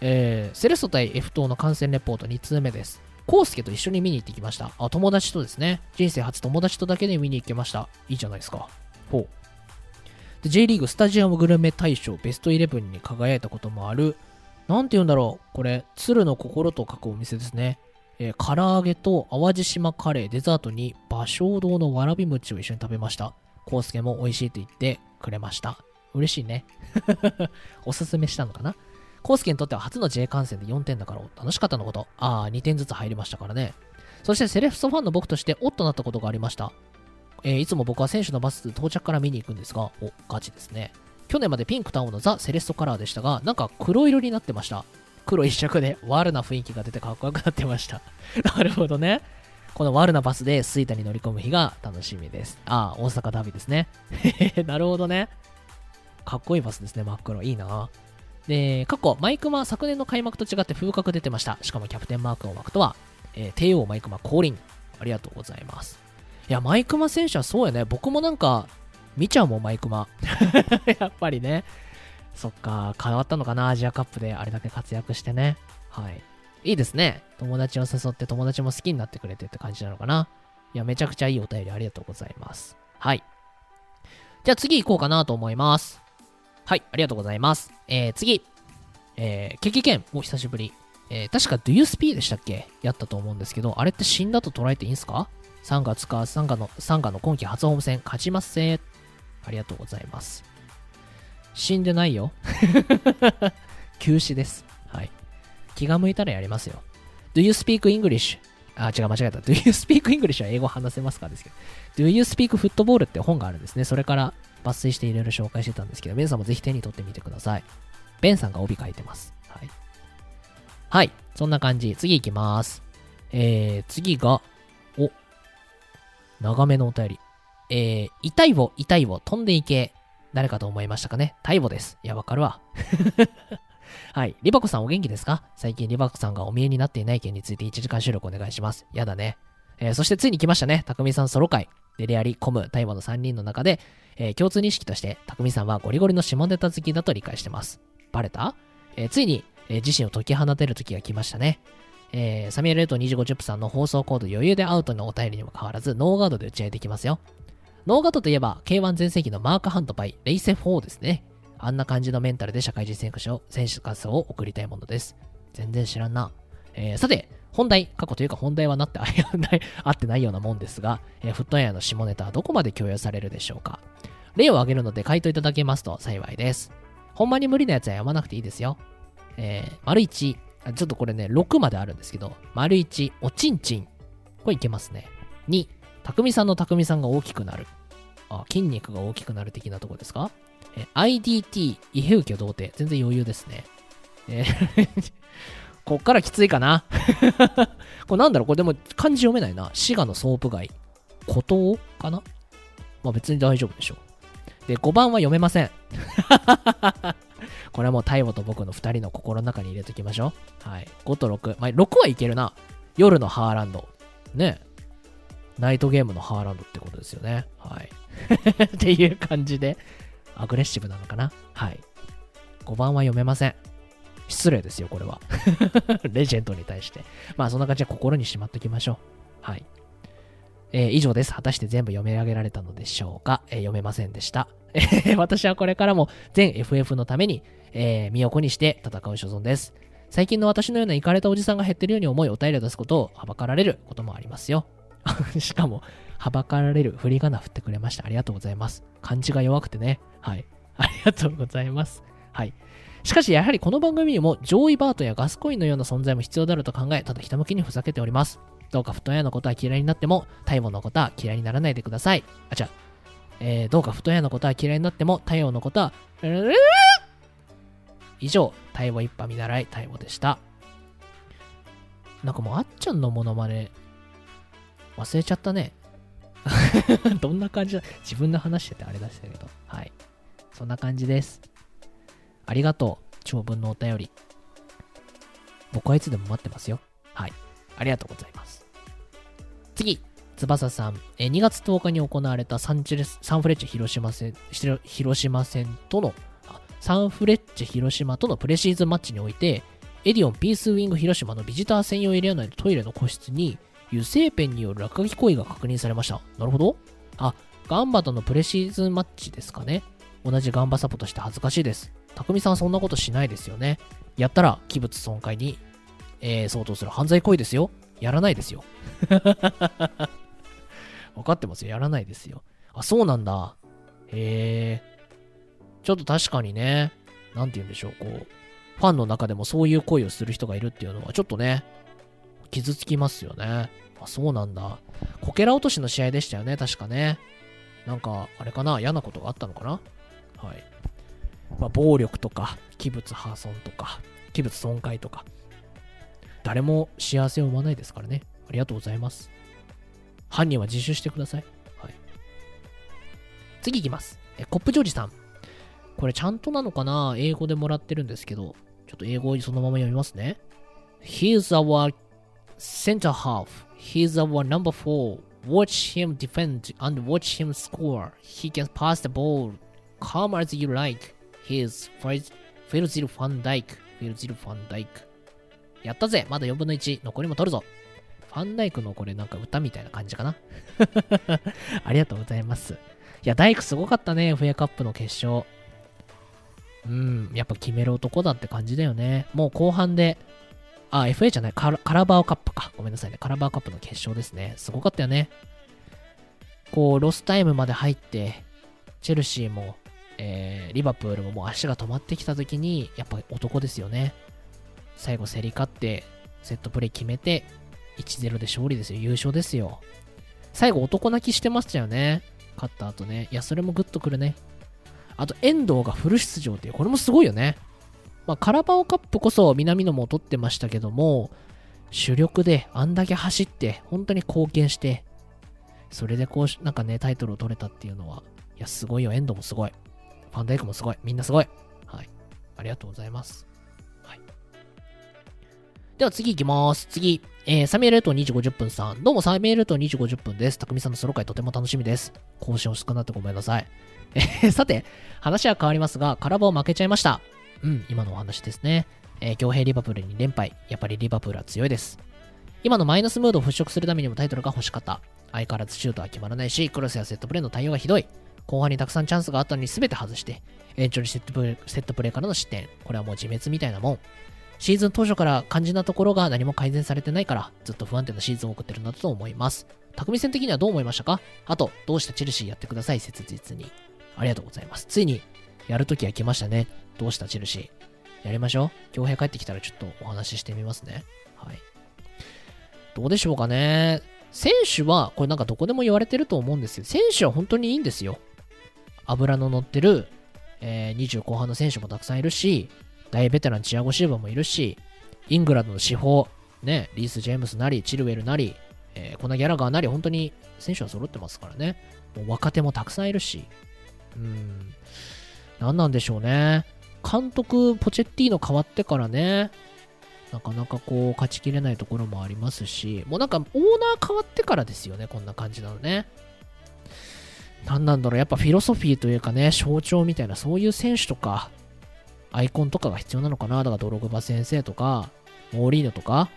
S1: えー、セレッソ対 F 島の観戦レポート2通目です。コウスケと一緒に見に行ってきました。あ、友達とですね。人生初友達とだけで見に行けました。いいじゃないですか。ほう。で、J リーグスタジアムグルメ大賞ベストイレブンに輝いたこともある、なんて言うんだろう。これ、鶴の心と書くお店ですね。えー、唐揚げと淡路島カレー、デザートに芭蕉堂のわらび餅を一緒に食べました。コウも美味しいと言ってくれました。嬉しいね。おすすめしたのかな？コウスケにとっては初の J 観戦で4点だから楽しかったのこと。ああ、2点ずつ入りましたからね。そしてセレフソファンの僕としておっとなったことがありました。えー、いつも僕は選手のバス到着から見に行くんですが、お、ガチですね。去年までピンクと青のザ・セレストカラーでしたが、なんか黒色になってました。黒一色でワルな雰囲気が出てかっこよくなってました。なるほどね。このワルなバスでスイタに乗り込む日が楽しみです。ああ、大阪ダービーですね。なるほどね。かっこいいバスですね、真っ黒。いいな。で、過去、マイクマ、昨年の開幕と違って風格出てました。しかもキャプテンマークを巻くとは、えー、帝王マイクマ降臨。ありがとうございます。いや、マイクマ選手はそうやね。僕もなんか、見ちゃうもん、マイクマ。やっぱりね。そっか、変わったのかな、アジアカップであれだけ活躍してね。はい。いいですね。友達を誘って友達も好きになってくれてって感じなのかな。いや、めちゃくちゃいいお便りありがとうございます。はい。じゃあ次行こうかなと思います。はい、ありがとうございます。えー、次。えー、ケケケン、お久しぶり。えー、確か Do You Speak でしたっけ？やったと思うんですけど、あれって死んだと捉えていいんすか？?3 月か、3月の、3月の今季初ホーム戦、勝ちますせありがとうございます。死んでないよ。休止です。はい。気が向いたらやりますよ。Do you speak English? あ、違う、間違えた。Do you speak English は英語話せますか？ですけど。Do you speak football? って本があるんですね。それから抜粋していろいろ紹介してたんですけど、ベンさんもぜひ手に取ってみてください。ベンさんが帯書いてます。はい。はい。そんな感じ。次行きます。えー、次が、長めのお便り。えー、痛いを、痛いを飛んでいけ。誰かと思いましたかね？タイボです。いや、わかるわ。はい。リバコさんお元気ですか？最近リバコさんがお見えになっていない件について1時間収録お願いします。やだね。えー、そしてついに来ましたね。匠さんソロ会。デレアリ、コム、タイワの3人の中で、えー、共通認識として、匠さんはゴリゴリの下ネタ好きだと理解してます。バレた？えー、ついに、え、自身を解き放てる時が来ましたね。えー、サミュエル・エト25チップさんの放送コード余裕でアウトのお便りにもかかわらず、ノーガードで打ち合いできますよ。ノーガードといえば、K1 全盛期のマーク・ハントバイ、レイセ4ですね。あんな感じのメンタルで社会人選手、選手活動を送りたいものです。全然知らんな。えー、さて、本題、過去というか本題はなって合ってないようなもんですが、えー、フットエアの下ネタはどこまで共有されるでしょうか例を挙げるので回答いただけますと幸いです。ほんまに無理なやつは読まなくていいですよ。えー、丸1、ちょっとこれね、6まであるんですけど、丸1、おちんちん。これいけますね。2、たくみさんのたくみさんが大きくなる。あ、筋肉が大きくなる的なとこですか？え ?IDT、イヘウケ童貞。全然余裕ですね。え こっからきついかな？これなんだろう？これでも漢字読めないな。滋賀のソープ街。孤島かな？まあ別に大丈夫でしょう。で、5番は読めません。これはもう太陽と僕の2人の心の中に入れときましょう。はい。5と6。まあ、6はいけるな。夜のハーランド。ね。ナイトゲームのハーランドってことですよね。はい。っていう感じで、アグレッシブなのかなはい。5番は読めません。失礼ですよ、これは。レジェンドに対して。まあ、そんな感じで心にしまっておきましょう。はい。えー、以上です。果たして全部読み上げられたのでしょうか、えー、読めませんでした。私はこれからも全 FF のために、えー、身を粉にして戦う所存です。最近の私のようなイカれたおじさんが減ってるように思いお便りを出すことをはばかられることもありますよ。しかも、はばかられる振り仮名振ってくれました。ありがとうございます。漢字が弱くてね。はい。ありがとうございます。はい。しかし、やはりこの番組にも上位バートやガスコインのような存在も必要であると考え、ただひたむきにふざけております。どうかフットエアのことは嫌いになっても、太陽のことは嫌いにならないでください。あ、違う。えー、どうかフットエアのことは嫌いになっても、太陽のことは、以上、太陽一派見習い太陽でした。なんかもうあっちゃんのモノマネ、忘れちゃったね。どんな感じだ？自分の話しててあれだしたけど。はい。そんな感じです。ありがとう。長文のお便り。僕はいつでも待ってますよ。はい。ありがとうございます。次。翼さん、え2月10日に行われたサンチレスサンフレッチェ広島戦広島戦とのサンフレッチェ広島とのプレシーズンマッチにおいて、エディオンピースウィング広島のビジター専用エリア内のトイレの個室に油性ペンによる落書き行為が確認されました。なるほど。あ、ガンバとのプレシーズンマッチですかね。同じガンバサポとして恥ずかしいです。匠さんそんなことしないですよね。やったら器物損壊に、えー、相当する犯罪行為ですよ。やらないですよ。分かってますよ。やらないですよ。あ、そうなんだ。へえ。ちょっと確かにね、なんて言うんでしょう、こう、ファンの中でもそういう行為をする人がいるっていうのは、ちょっとね、傷つきますよね。あ、そうなんだ。こけら落としの試合でしたよね、確かね。なんか、あれかな、嫌なことがあったのかなはい。まあ、暴力とか、器物破損とか、器物損壊とか、誰も幸せを生まないですからね。ありがとうございます。犯人は自首してください。はい。次いきます。え、コップジョージさん。これちゃんとなのかな英語でもらってるんですけど、ちょっと英語そのまま読みますね。He's our center half. He's our number four. Watch him defend and watch him score. He can pass the ball. Come as you like. He's Philzil Van Dyke. Philzil Van Dyke. やったぜまだ4分の1。残りも取るぞファンダイクのこれなんか歌みたいな感じかなありがとうございます。いや、ダイクすごかったね、FA カップの決勝。うん、やっぱ決める男だって感じだよね。もう後半で、あ、FA じゃないカラ、カラバーカップか。ごめんなさいね。カラバーカップの決勝ですね。すごかったよね。こう、ロスタイムまで入って、チェルシーも、えー、リバプールももう足が止まってきた時に、やっぱ男ですよね。最後競り勝って、セットプレイ決めて、1-0で勝利ですよ。優勝ですよ。最後男泣きしてましたよね。勝った後ね。いや、それもグッとくるね。あと、遠藤がフル出場っていう、これもすごいよね。まあ、カラバオカップこそ南野も取ってましたけども、主力であんだけ走って、本当に貢献して、それでこう、なんかね、タイトルを取れたっていうのは、いや、すごいよ。遠藤もすごい。ファンダイクもすごい。みんなすごい。はい。ありがとうございます。はいでは次行きます。次。えー、サミュエルト2時50分さん。どうもサミュエルト2時50分です。匠さんのソロ会とても楽しみです。更新遅くなってごめんなさい。えー、さて、話は変わりますが、カラバを負けちゃいました。うん、今のお話ですね。えー、強兵リバプールに連敗。やっぱりリバプールは強いです。今のマイナスムードを払拭するためにもタイトルが欲しかった。相変わらずシュートは決まらないし、クロスやセットプレーの対応がひどい。後半にたくさんチャンスがあったのに全て外して、延長にセットプレセットプレーからの失点。これはもう自滅みたいなもん。シーズン当初から肝心なところが何も改善されてないから、ずっと不安定なシーズンを送ってるんだと思います。匠戦的にはどう思いましたか？あと、どうしたチェルシーやってください、切実に。ありがとうございます。ついに、やるときは来ましたね。どうしたチェルシー。やりましょう。強兵帰ってきたらちょっとお話ししてみますね。はい。どうでしょうかね。選手は、これなんかどこでも言われてると思うんですよ。選手は本当にいいんですよ。油の乗ってる、えー、20後半の選手もたくさんいるし、大ベテランチアゴ・シーバもいるし、イングランドの司法、ね、リース・ジェームスなり、チルウェルなり、えー、コナ・ギャラガーなり、本当に選手は揃ってますからね。もう若手もたくさんいるし、うん、何なんでしょうね。監督、ポチェッティーノ変わってからね、なかなかこう、勝ちきれないところもありますし、もうなんか、オーナー変わってからですよね、こんな感じなのね。何なんだろう、やっぱフィロソフィーというかね、象徴みたいな、そういう選手とか、アイコンとかが必要なのかな。だからドログバ先生とか、モーリーノとか、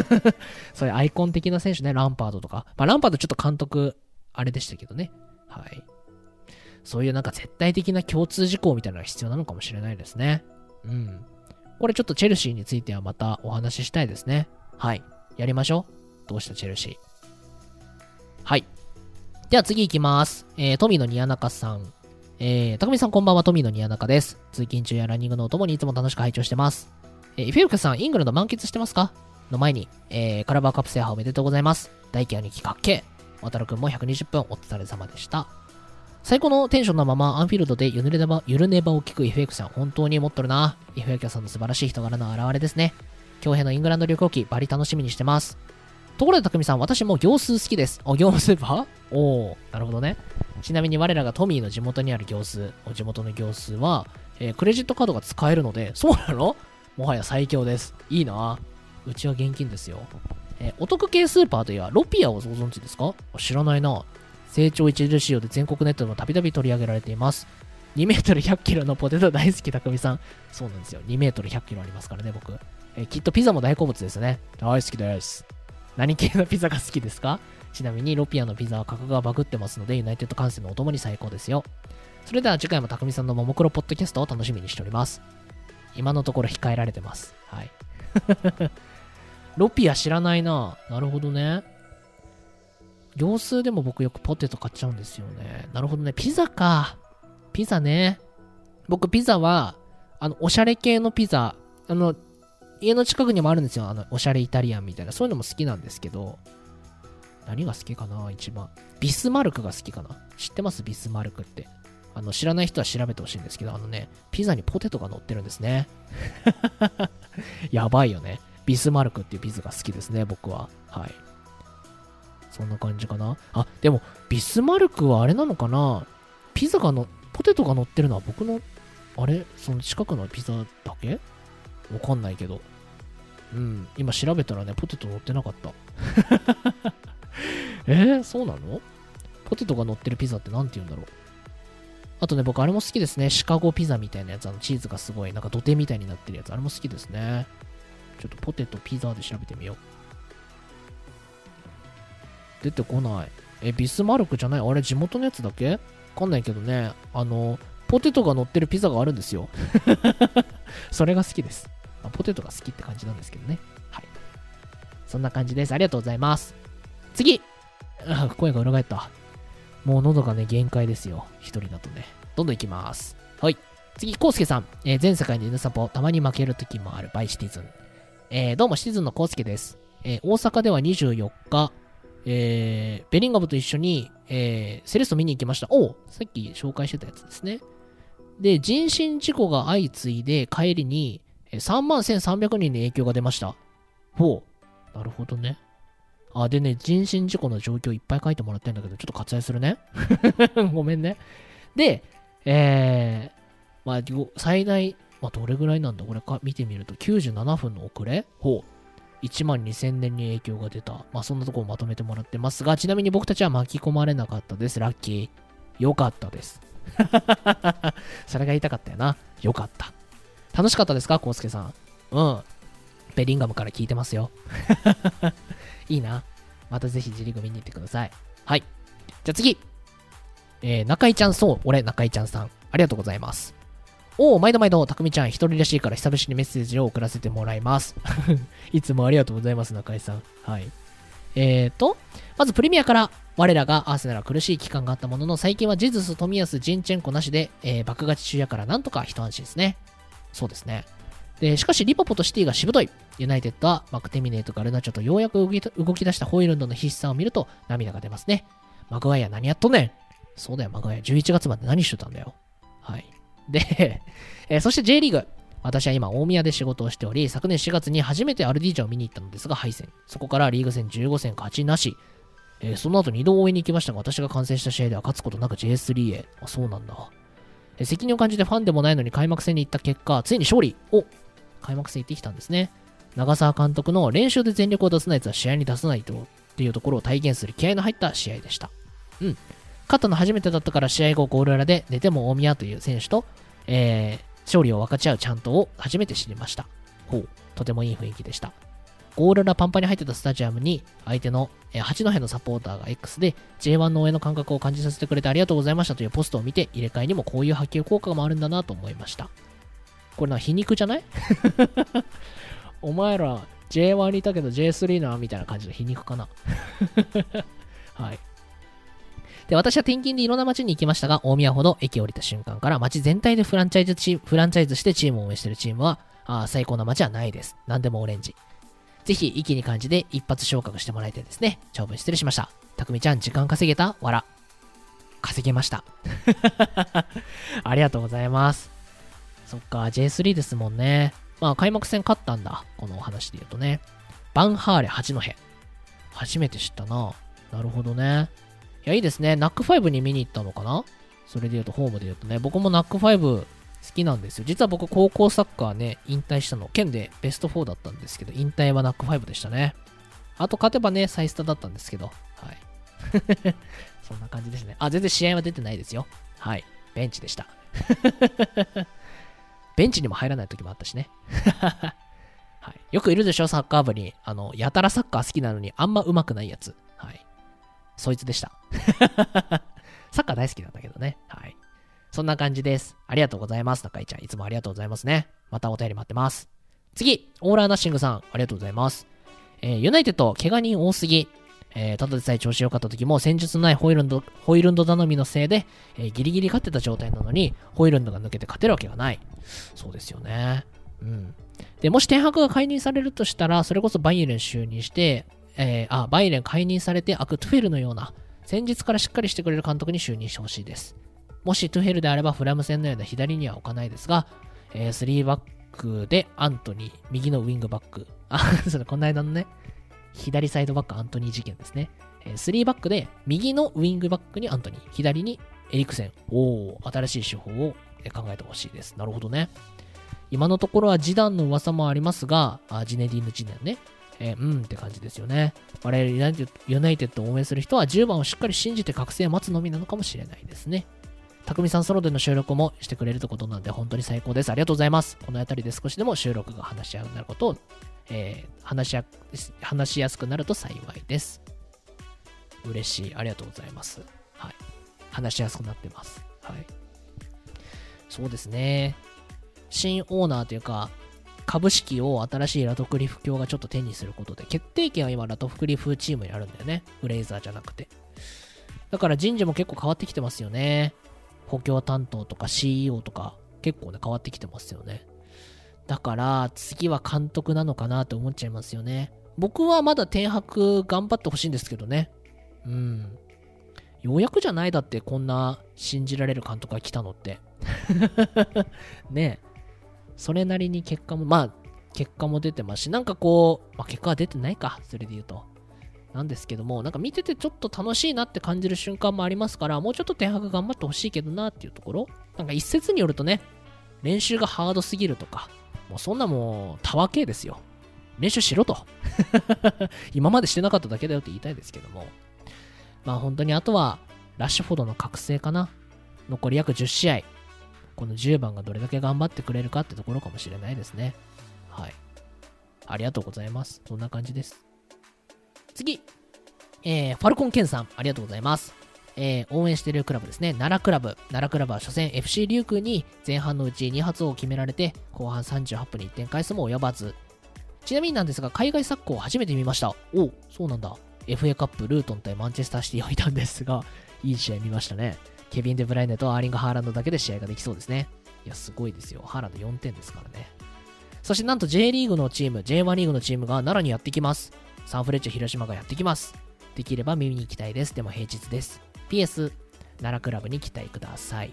S1: そういうアイコン的な選手ね、ランパードとか。まあ、ランパードちょっと監督、あれでしたけどね。はい。そういうなんか絶対的な共通事項みたいなのが必要なのかもしれないですね。うん。これちょっとチェルシーについてはまたお話ししたいですね。はい。やりましょう。どうしたチェルシー。はい。では次行きます。えー、富野ニアナカさん。えー、高さんこんばんは、富野ニアナカです。通勤中やランニングのお供にいつも楽しく拝聴してます。えー、フェルクさん、イングランド満喫してますか？の前に、えー、カラバーカップ制覇おめでとうございます。大輝兄貴かっけ渡るくんも120分お疲れ様でした。最高のテンションのままアンフィールドでゆるねばゆるねばを聞く FX さん、本当に持っとるな。FX さんの素晴らしい人柄の表れですね。強兵のイングランド旅行記、バリ楽しみにしてます。ところで、たくみさん、私も行数好きです。あ、業務スーパーおー、なるほどね。ちなみに我らがトミーの地元にある行数、お地元の行数は、えー、クレジットカードが使えるので、そうなの？もはや最強です。いいなうちは現金ですよ。えー、お得系スーパーといえば、ロピアをご存知ですか？知らないな。成長著しいようで全国ネットでもたびたび取り上げられています。2メートル100キロのポテト大好きたくみさん。そうなんですよ。2メートル100キロありますからね、僕。えー、きっとピザも大好物ですね。大好きです。何系のピザが好きですか？ちなみにロピアのピザは価格がバグってますので、ユナイテッド観戦のお供に最高ですよ。それでは次回もたくみさんのももクロポッドキャストを楽しみにしております。今のところ控えられてます。はい。ロピア知らないな。なるほどね。行数でも僕よくポテト買っちゃうんですよね。なるほどね。ピザか。ピザね。僕ピザは、あの、おしゃれ系のピザ、あの、家の近くにもあるんですよ。あの、おしゃれイタリアンみたいな。そういうのも好きなんですけど、何が好きかな一番。ビスマルクが好きかな知ってます？ビスマルクって。あの、知らない人は調べてほしいんですけど、あのね、ピザにポテトが乗ってるんですね。やばいよね。ビスマルクっていうピザが好きですね、僕は。はい。そんな感じかな。あ、でも、ビスマルクはあれなのかな？ピザがの、ポテトが乗ってるのは僕の、あれ？その近くのピザだけ？わかんないけど。うん、今調べたらね、ポテト乗ってなかった。えー、そうなの？ポテトが乗ってるピザって何て言うんだろう？あとね、僕あれも好きですね。シカゴピザみたいなやつ、あのチーズがすごい、なんか土手みたいになってるやつ、あれも好きですね。ちょっとポテトピザで調べてみよう。出てこない。え、ビスマルクじゃない？あれ地元のやつだけ？わかんないけどね。あの、ポテトが乗ってるピザがあるんですよ。それが好きです。あ、ポテトが好きって感じなんですけどね。はい。そんな感じです。ありがとうございます。次あ声が裏返った。もう喉がね、限界ですよ。一人だとね。どんどんいきます。はい。次、コウスケさん。えー、全世界で犬サポ、たまに負ける時もあるバイシティズン。えー、どうもシティズンのコウスケです。えー、大阪では24日、えー、ベリンガムと一緒に、えー、セレスト見に行きました。おさっき紹介してたやつですね。で、人身事故が相次いで帰りに、3万1300人に影響が出ました。ほう。なるほどね。あ、でね、人身事故の状況いっぱい書いてもらってんだけど、ちょっと割愛するね。ごめんね。で、えー、まあ、最大、まあ、どれぐらいなんだ？これか見てみると、97分の遅れ？ほう。1万2000年に影響が出た。まあそんなとこをまとめてもらってますが、ちなみに僕たちは巻き込まれなかったです。ラッキー。よかったです。それが言いたかったよな。よかった。楽しかったですかコウスケさん？うん。ベリンガムから聞いてますよ。いいな。またぜひ自リグ見に行ってください。はい。じゃあ次。えー、中井ちゃん、そう、俺、中井ちゃんさん。ありがとうございます。おお、毎度毎度、たくみちゃん、一人らしいから久々にメッセージを送らせてもらいます。いつもありがとうございます、中井さん。はい。えーと、まずプレミアから、我らがアーセナル苦しい期間があったものの、最近はジズス、富安、ジンチェンコなしで、えー、爆勝ち中やからなんとか一安心ですね。そうですね。で、しかし、リポポとシティがしぶとい。ユナイテッドはマクテミネート、ガルナチョとようやく動き出したホイールンドの必死さを見ると涙が出ますね。マグワイア何やっとんねんそうだよ、マグワイア。11月まで何してたんだよ。はい。で、えー、そして J リーグ。私は今、大宮で仕事をしており、昨年4月に初めてアルディージャを見に行ったのですが、敗戦。そこからリーグ戦15戦勝ちなし。えー、その後2度応援に行きましたが、私が観戦した試合では勝つことなく J3 へ。あ、そうなんだ。えー、責任を感じてファンでもないのに開幕戦に行った結果、ついに勝利を開幕戦行ってきたんですね。長澤監督の練習で全力を出さないやつは試合に出さないとっていうところを体現する気合の入った試合でした。うん。勝ったの初めてだったから試合後ゴール裏で寝ても大宮という選手と、えー、勝利を分かち合うちゃんとを初めて知りました。ほう、とてもいい雰囲気でした。ゴール裏パンパンに入ってたスタジアムに相手の、えー、八戸のサポーターが X で J1 の応援の感覚を感じさせてくれてありがとうございましたというポストを見て入れ替えにもこういう波及効果もあるんだなと思いました。これな、皮肉じゃない？お前ら J1 にいたけど J3 なみたいな感じの皮肉かな はい。で、私は転勤でいろんな街に行きましたが、大宮ほど駅降りた瞬間から街全体でフランチャイズチーム、フランチャイズしてチームを応援してるチームは、あ最高な街はないです。何でもオレンジ。ぜひ、息に感じで一発昇格してもらいたいですね。長文失礼しました。たくみちゃん、時間稼げた？わら。稼げました。ありがとうございます。そっか、J3 ですもんね。まあ、開幕戦勝ったんだ。このお話で言うとね。バンハーレ八戸。初めて知ったな。なるほどね。いや、いいですね。ナック5に見に行ったのかな？それで言うと、ホームで言うとね、僕もナック5好きなんですよ。実は僕、高校サッカーね、引退したの、県でベスト4だったんですけど、引退はナック5でしたね。あと勝てばね、サイスタだったんですけど、はい。そんな感じですね。あ、全然試合は出てないですよ。はい。ベンチでした。ベンチにも入らない時もあったしね。はい、よくいるでしょ、サッカー部に。あの、やたらサッカー好きなのにあんま上手くないやつ。はい。そいつでした。サッカー大好きなんだけどね。はい。そんな感じです。ありがとうございます、中井ちゃん。いつもありがとうございますね。またお便り待ってます。次、オーラーナッシングさん、ありがとうございます。えー、ユナイテッド、怪我人多すぎ。えー、ただでさえ調子良かった時も戦術のないホイルンド、ホイルンド頼みのせいで、えー、ギリギリ勝ってた状態なのに、ホイルンドが抜けて勝てるわけがない。そうですよね。うん。で、もしテンハフが解任されるとしたら、それこそバイエルン就任して、えー、あ、バイエルン解任されて、あ、トゥフェルのような、戦術からしっかりしてくれる監督に就任してほしいです。もしトゥフェルであれば、フラム戦のような左には置かないですが、えー、3バックでアントニー、右のウィングバック。あ、それこの間のね、左サイドバックアントニー事件ですね。えー、3バックで、右のウィングバックにアントニー、左にエリクセン。おー、新しい手法を考えてほしいです。なるほどね。今のところはジダンの噂もありますが、あジネディーヌ・ジネンね。えー、うんって感じですよね。我々ユナイテッドを応援する人は10番をしっかり信じて覚醒を待つのみなのかもしれないですね。匠さんソロでの収録もしてくれるってことなんで本当に最高です。ありがとうございます。この辺りで少しでも収録が話し合うなることをえー、話しや話しやすくなると幸いです。嬉しい。ありがとうございます。はい。話しやすくなってます。はい。そうですね。新オーナーというか、株式を新しいラトクリフ教がちょっと手にすることで、決定権は今ラトクリフチームにあるんだよね。フレイザーじゃなくて。だから人事も結構変わってきてますよね。補強担当とか CEO とか結構ね変わってきてますよね。だから次は監督なのかなと思っちゃいますよね。僕はまだ天白頑張ってほしいんですけどね。うん。ようやくじゃないだってこんな信じられる監督が来たのって。ねえ。それなりに結果も、まあ、結果も出てますし、なんかこう、まあ結果は出てないか、それで言うと。なんですけども、なんか見ててちょっと楽しいなって感じる瞬間もありますから、もうちょっと天白頑張ってほしいけどなっていうところ。なんか一説によるとね、練習がハードすぎるとか、もうそんなもう、たわけですよ。練習しろと。今までしてなかっただけだよって言いたいですけども。まあ本当にあとは、ラッシュフォードの覚醒かな。残り約10試合。この10番がどれだけ頑張ってくれるかってところかもしれないですね。はい。ありがとうございます。そんな感じです。次。えー、ファルコンケンさん、ありがとうございます。えー、応援しているクラブですね。奈良クラブ。奈良クラブは初戦 FC 琉球に前半のうち2発を決められて、後半38分に1点返すも及ばず。ちなみになんですが、海外サッカーを初めて見ました。おそうなんだ。FA カップルートン対マンチェスターシティをいたんですが、いい試合見ましたね。ケビン・デブライネとアーリング・ハーランドだけで試合ができそうですね。いや、すごいですよ。ハーランド4点ですからね。そしてなんと J リーグのチーム、J1 リーグのチームが奈良にやってきます。サンフレッチェ広島がやってきます。できれば見に行きたいです。でも平日です。PS、奈良クラブに期待ください。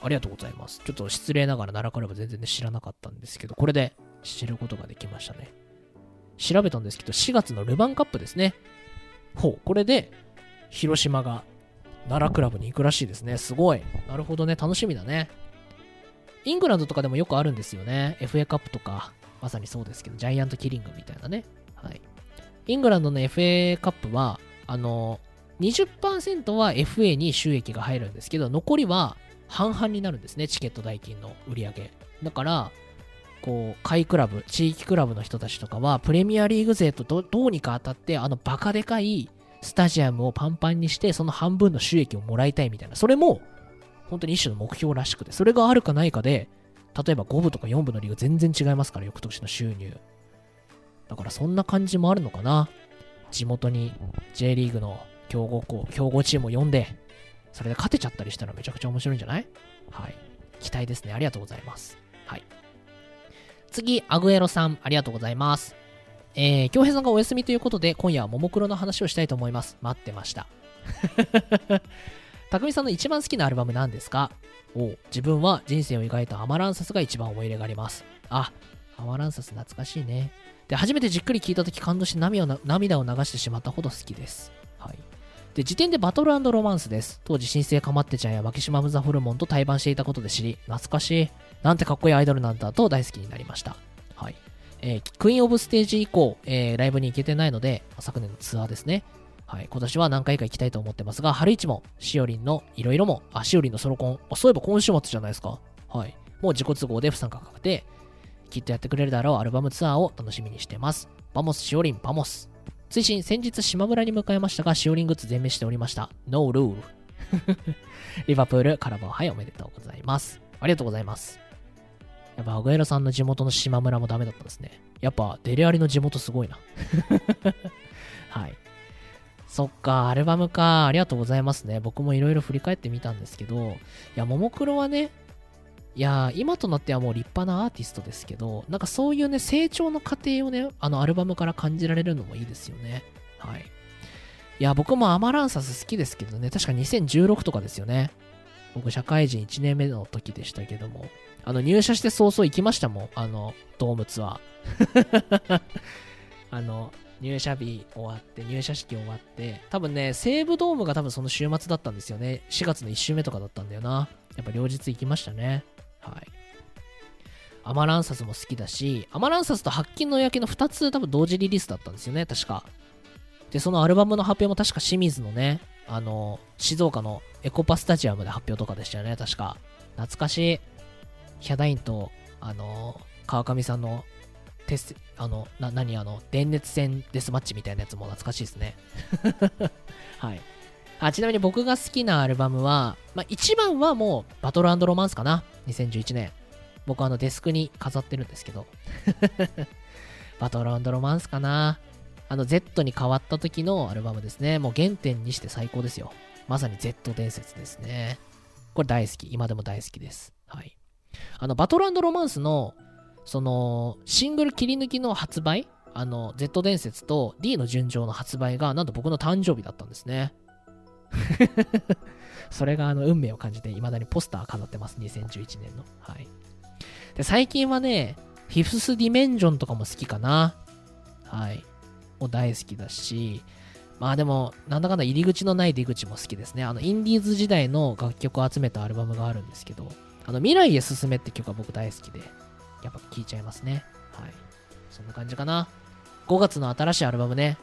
S1: ありがとうございます。ちょっと失礼ながら奈良クラブ全然、ね、知らなかったんですけど、これで知ることができましたね。調べたんですけど、4月のルヴァンカップですね。ほう、これで広島が奈良クラブに行くらしいですね。すごい。なるほどね。楽しみだね。イングランドとかでもよくあるんですよね。FA カップとか、まさにそうですけど、ジャイアントキリングみたいなね。はい。イングランドの FA カップは、あの、20%は FA に収益が入るんですけど、残りは半々になるんですね。チケット代金の売り上げ。だから、こう、下位クラブ、地域クラブの人たちとかは、プレミアリーグ勢とどうにか当たって、あのバカでかいスタジアムをパンパンにして、その半分の収益をもらいたいみたいな、それも、本当に一種の目標らしくて、それがあるかないかで、例えば5部とか4部のリーグ全然違いますから、翌年の収入。だからそんな感じもあるのかな。地元に J リーグの強豪校、強豪チームを呼んで、それで勝てちゃったりしたらめちゃくちゃ面白いんじゃない？はい。期待ですね。ありがとうございます。はい。次、アグエロさん、ありがとうございます。えー、京平さんがお休みということで、今夜はももクロの話をしたいと思います。待ってました。たくみさんの一番好きなアルバム何ですか？お自分は人生を描いたアマランサスが一番思い入れがあります。あ、アマランサス懐かしいね。で、初めてじっくり聞いた時感動して涙を涙を流してしまったほど好きです。はい。で、時点でバトルロマンスです。当時、新生かまってちゃんやマキシマムザホルモンと対バンしていたことで知り、懐かしい。なんてかっこいいアイドルなんだと大好きになりました。はい。えー、クイーンオブステージ以降、えー、ライブに行けてないので、昨年のツアーですね。はい。今年は何回か行きたいと思ってますが、春一も、しおりんのいろいろも、あ、しおりんのソロコン、あ、そういえば今週末じゃないですか。はい。もう自己都合で不参加確定。きっとやってくれるだろうアルバムツアーを楽しみにしてます。バモスしおりんバモス。追伸、先日島村に向かいましたが、しおりんグッズ全滅しておりました。ノールール。リバプール、カラバオハイおめでとうございます。ありがとうございます。やっぱアグエロさんの地元の島村もダメだったんですね。やっぱデレアリの地元すごいな。はい。そっか、アルバムか。ありがとうございますね。僕もいろいろ振り返ってみたんですけど、いや、ももクロはね、いや、今となってはもう立派なアーティストですけど、なんかそういうね、成長の過程をね、あのアルバムから感じられるのもいいですよね。はい。いや、僕もアマランサス好きですけどね、確か2016とかですよね。僕、社会人1年目の時でしたけども、あの、入社して早々行きましたもん。あの、ドームツアー。あの、入社日終わって、入社式終わって、多分ね、西武ドームが多分その週末だったんですよね。4月の1週目とかだったんだよな。やっぱ両日行きましたね。はい。アマランサスも好きだし、アマランサスと白金の焼けの2つ多分同時リリースだったんですよね、確か。で、そのアルバムの発表も確か清水のね、あの、静岡のエコパスタジアムで発表とかでしたよね、確か。懐かしい。ヒャダインと、あの、川上さんのテス、あの、な、何あの、電熱線デスマッチみたいなやつも懐かしいですね。はい。あ、ちなみに僕が好きなアルバムは、まあ、一番はもう、バトルロマンスかな。2011年。僕あのデスクに飾ってるんですけど。バトルロマンスかな。あの Z に変わった時のアルバムですね。もう原点にして最高ですよ。まさに Z 伝説ですね。これ大好き。今でも大好きです。はい。あの、バトルロマンスの、その、シングル切り抜きの発売？あの、Z 伝説と D の順調の発売が、なんと僕の誕生日だったんですね。それがあの運命を感じて、未だにポスター飾ってます。2011年の。はい。で、最近はね、フィフスディメンジョンとかも好きかな。はい。も大好きだし、まあでも、なんだかんだ入り口のない出口も好きですね。あの、インディーズ時代の楽曲を集めたアルバムがあるんですけど、あの、未来へ進めって曲は僕大好きで、やっぱ聴いちゃいますね。はい。そんな感じかな。5月の新しいアルバムね、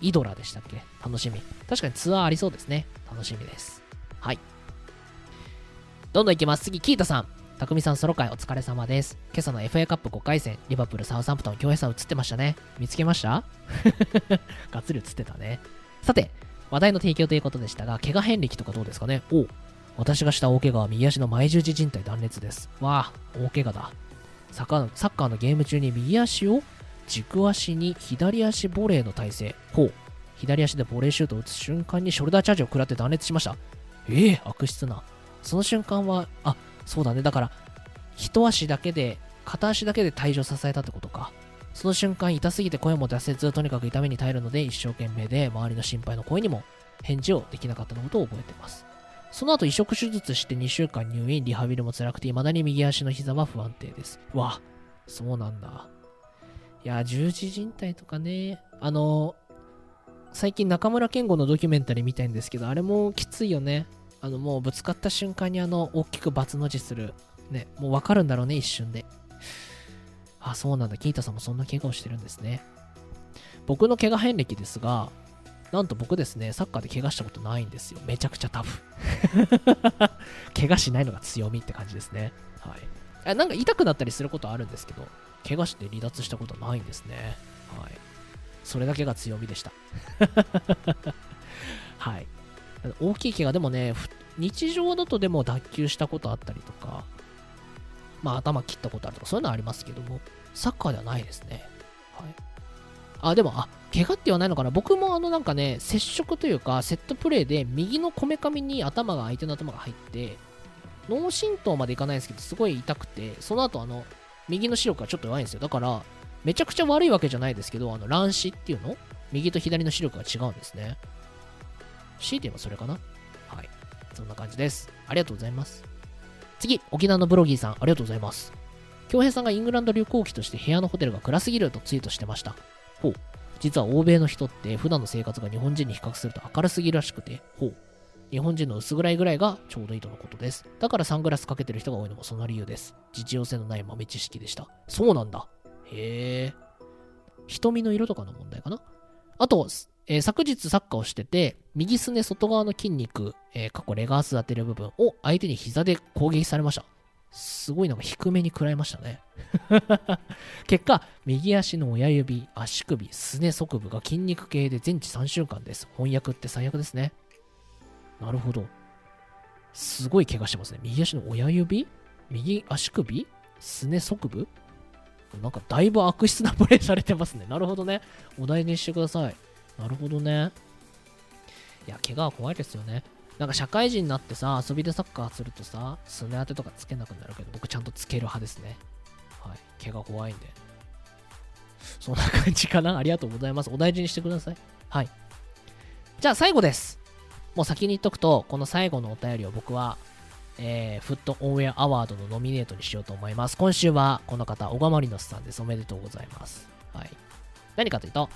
S1: イドラでしたっけ？楽しみ。確かにツアーありそうですね。楽しみです。はい。どんどんいきます。次、キータさん。匠さんソロ会お疲れ様です。今朝の FA カップ5回戦、リバプール、サウサンプトン、京平さん映ってましたね。見つけました？がっつり映ってたね。さて、話題の提供ということでしたが、怪我遍歴とかどうですかね？お私がした大怪我は右足の前十字靭帯断裂です。わあ、大怪我だ。サッカーのサッカーのゲーム中に右足を軸足に左足ボレーの体勢。ほう。左足でボレーシュートを打つ瞬間にショルダーチャージを食らって断裂しました。ええー、悪質な。その瞬間は、あ、そうだね。だから、一足だけで、片足だけで体重を支えたってことか。その瞬間、痛すぎて声も出せず、とにかく痛みに耐えるので、一生懸命で、周りの心配の声にも返事をできなかったのことを覚えてます。その後、移植手術して2週間入院、リハビリも辛くて、未だに右足の膝は不安定です。わ、そうなんだ。いや、十字靭帯とかね、あの、最近中村健吾のドキュメンタリー見たいんですけど、あれもきついよね。あの、もうぶつかった瞬間にあの、大きくバツの字する。ね、もうわかるんだろうね、一瞬で。あ、そうなんだ。キータさんもそんな怪我をしてるんですね。僕の怪我遍歴ですが、なんと僕ですね、サッカーで怪我したことないんですよ。めちゃくちゃタフ。怪我しないのが強みって感じですね。はい。なんか痛くなったりすることあるんですけど、怪我して離脱したことないんですね。はい。それだけが強みでした。はい。大きい怪我でもね、日常だとでも脱臼したことあったりとか、まあ頭切ったことあるとか、そういうのはありますけども、サッカーではないですね。はい。あ、でも、あ、怪我って言わないのかな僕もあのなんかね、接触というか、セットプレーで右のこめかみに頭が、相手の頭が入って、脳震盪までいかないんですけど、すごい痛くて、その後あの、右の視力がちょっと弱いんですよ。だから、めちゃくちゃ悪いわけじゃないですけど、あの、乱視っていうの？右と左の視力が違うんですね。強いて言えばそれかな？はい。そんな感じです。ありがとうございます。次、沖縄のブロギーさん、ありがとうございます。京平さんがイングランド旅行機として部屋のホテルが暗すぎるとツイートしてました。ほう。実は欧米の人って普段の生活が日本人に比較すると明るすぎるらしくて、ほう。日本人の薄暗いぐらいがちょうどいいとのことです。だからサングラスかけてる人が多いのもその理由です。実用性のない豆知識でした。そうなんだ。へえ。瞳の色とかの問題かな？あと、えー、昨日サッカーをしてて、右すね外側の筋肉、えー、過去レガース当てる部分を相手に膝で攻撃されました。すごいなんか低めに食らいましたね。結果、右足の親指、足首、すね側部が筋肉系で全治3週間です。翻訳って最悪ですね。なるほど。すごい怪我してますね。右足の親指右足首すね側部？なんかだいぶ悪質なプレイされてますね。なるほどね。お題にしてください。なるほどね。いや、怪我は怖いですよね。なんか社会人になってさ、遊びでサッカーするとさ、すね当てとかつけなくなるけど、僕ちゃんとつける派ですね。はい。怪我怖いんで。そんな感じかな。ありがとうございます。お大事にしてください。はい。じゃあ最後です。もう先に言っとくと、この最後のお便りを僕はえー、フットオンウェアアワードのノミネートにしようと思います。今週はこの方、小川マリノスさんです。おめでとうございます。はい。何かというと、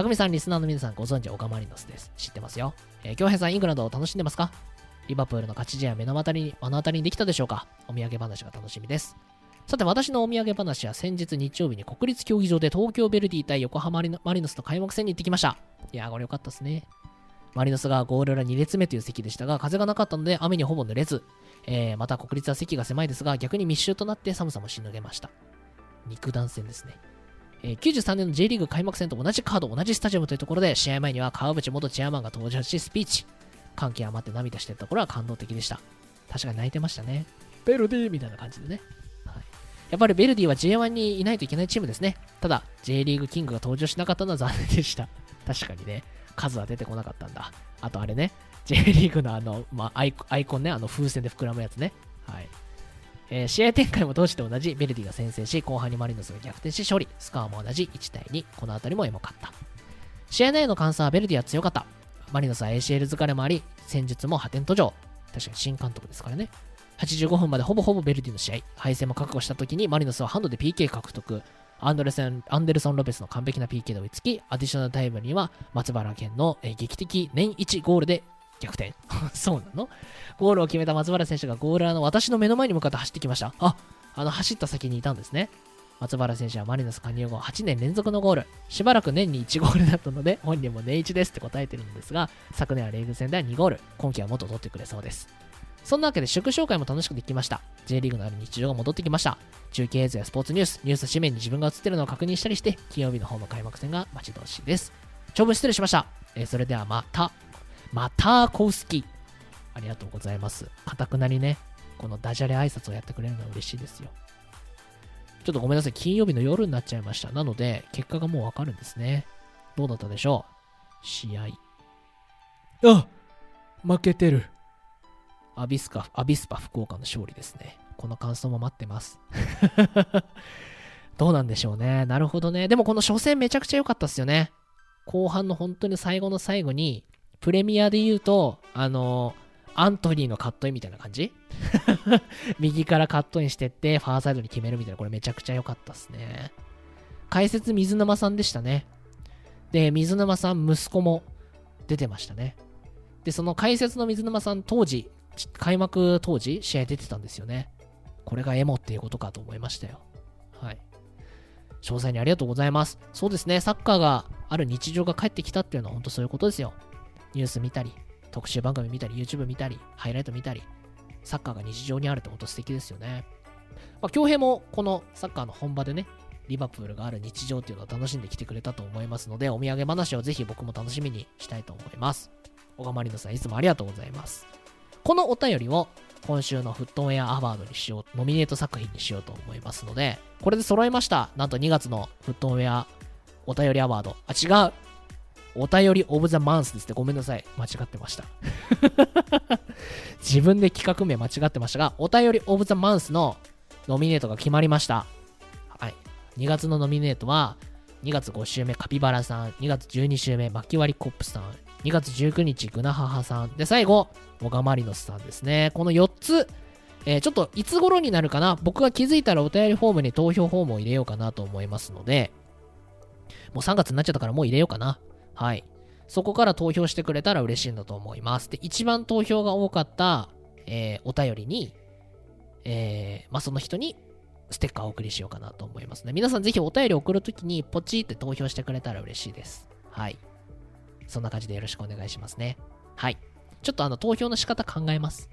S1: たくみさん、リスナーの皆さんご存知、小川マリノスです。知ってますよ。えー、京平さん、イングランドを楽しんでますか？リバプールの勝ち試合目の当たりに、目の当たりにできたでしょうか？お土産話が楽しみです。さて、私のお土産話は先日日曜日に国立競技場で東京ベルディ対横浜マリノスの開幕戦に行ってきました。いやー、これよかったですね。マリノスがゴール裏2列目という席でしたが、風がなかったので雨にほぼ濡れず、えー、また国立は席が狭いですが、逆に密集となって寒さもしのげました。肉弾戦ですね。えー、93年の J リーグ開幕戦と同じカード、同じスタジアムというところで、試合前には川淵元チェアマンが登場し、スピーチ。関係余って涙してるところは感動的でした。確かに泣いてましたね。ベルディみたいな感じでね。はい、やっぱりベルディは J1 にいないといけないチームですね。ただ、J リーグキングが登場しなかったのは残念でした。確かにね、数は出てこなかったんだ。あとあれね、J リーグのあの、まあ、アイコンね、あの風船で膨らむやつね。はい。えー、試合展開も当時と同じベルディが先制し、後半にマリノスが逆転し勝利。スカーも同じ1対2。この辺りもエモかった。試合内の感想はベルディは強かった。マリノスは ACL 疲れもあり、戦術も破天途上。確かに新監督ですからね。85分までほぼほぼベルディの試合。敗戦も覚悟した時にマリノスはハンドで PK 獲得。アンドレセンアンデルソン・ロペスの完璧な PK で追いつき、アディショナルタイムには松原健の、劇的年1ゴールで逆転。そうなの？ゴールを決めた松原選手がゴーラーの私の目の前に向かって走ってきました。あ、あの走った先にいたんですね。
S2: 松原選手はマリノス加入後8年連続のゴール。しばらく年に1ゴールだったので、本人も年1ですって答えてるんですが、昨年はレーグ戦では2ゴール。今季はもっと取ってくれそうです。そんなわけで祝勝会も楽しくできました。J リーグのある日常が戻ってきました。中継映像やスポーツニュース、ニュース紙面に自分が映ってるのを確認したりして、金曜日の方の開幕戦が待ち遠しいです。長文失礼しました。えー、それではまた、またコウスキ。ありがとうございます。かたくなにね、このダジャレ挨拶をやってくれるのは嬉しいですよ。ちょっとごめんなさい。金曜日の夜になっちゃいました。なので、結果がもうわかるんですね。どうだったでしょう？試合。あ負けてる。アビスカ、アビスパ福岡の勝利ですね。この感想も待ってます。どうなんでしょうね。なるほどね。でもこの初戦めちゃくちゃ良かったっすよね。後半の本当に最後の最後に、プレミアで言うと、あのアントニーのカットインみたいな感じ？右からカットインしてって、ファーサイドに決めるみたいな、これめちゃくちゃ良かったっすね。解説水沼さんでしたね。で、水沼さん、息子も出てましたね。で、その解説の水沼さん、当時、開幕当時、試合出てたんですよね。これがエモっていうことかと思いましたよ。はい。詳細にありがとうございます。そうですね、サッカーがある日常が帰ってきたっていうのは本当そういうことですよ。ニュース見たり、特集番組見たり、YouTube 見たり、ハイライト見たり、サッカーが日常にあるって本当素敵ですよね。まあ、京平もこのサッカーの本場でね、リバプールがある日常っていうのを楽しんできてくれたと思いますので、お土産話をぜひ僕も楽しみにしたいと思います。小川まりのさん、いつもありがとうございます。このお便りを今週のフットウェアアワードにしよう、ノミネート作品にしようと思いますので、これで揃いました。なんと2月のフットウェアお便りアワード。あ、違う。お便りオブザマンスですね。ごめんなさい。間違ってました。自分で企画名間違ってましたが、お便りオブザマンスのノミネートが決まりました。はい。2月のノミネートは、2月5週目カピバラさん、2月12週目巻き割りコップさん、2月19日グナハハさん、で、最後、モガマリノスさんですね。この4つ、えー、ちょっといつ頃になるかな？僕が気づいたらお便りフォームに投票フォームを入れようかなと思いますので、もう3月になっちゃったからもう入れようかな。はい。そこから投票してくれたら嬉しいんだと思います。で、一番投票が多かった、えー、お便りに、えー、まあ、その人にステッカーをお送りしようかなと思いますね。皆さんぜひお便り送るときにポチって投票してくれたら嬉しいです。はい。そんな感じでよろしくお願いしますね。はい。ちょっとあの投票の仕方考えます。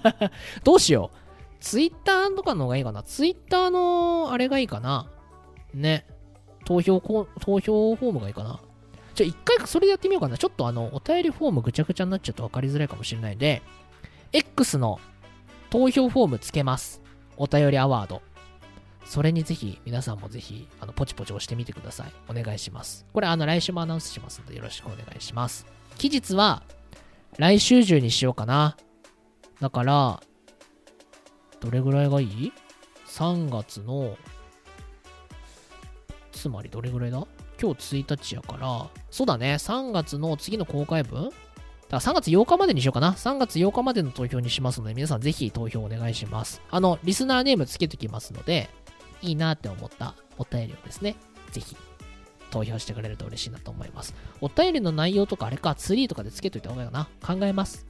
S2: どうしよう。ツイッターとかの方がいいかな。ツイッターのあれがいいかな。ね。投票投票フォームがいいかな。じゃあ一回それでやってみようかな。ちょっとあの、お便りフォームぐちゃぐちゃになっちゃうと分かりづらいかもしれないんで、X の投票フォームつけます。お便りアワード。それにぜひ、皆さんもぜひ、あの、ポチポチ押してみてください。お願いします。これ、あの、来週もアナウンスしますので、よろしくお願いします。期日は、来週中にしようかな。だから、どれぐらいがいい ?3 月の、つまりどれぐらいだ？今日1日やから、そうだね、3月の次の公開分？だから3月8日までにしようかな。3月8日までの投票にしますので、皆さんぜひ投票お願いします。あの、リスナーネームつけときますので、いいなって思ったお便りをですね、ぜひ投票してくれると嬉しいなと思います。お便りの内容とかあれか、ツリーとかでつけといた方がいいかな。考えます。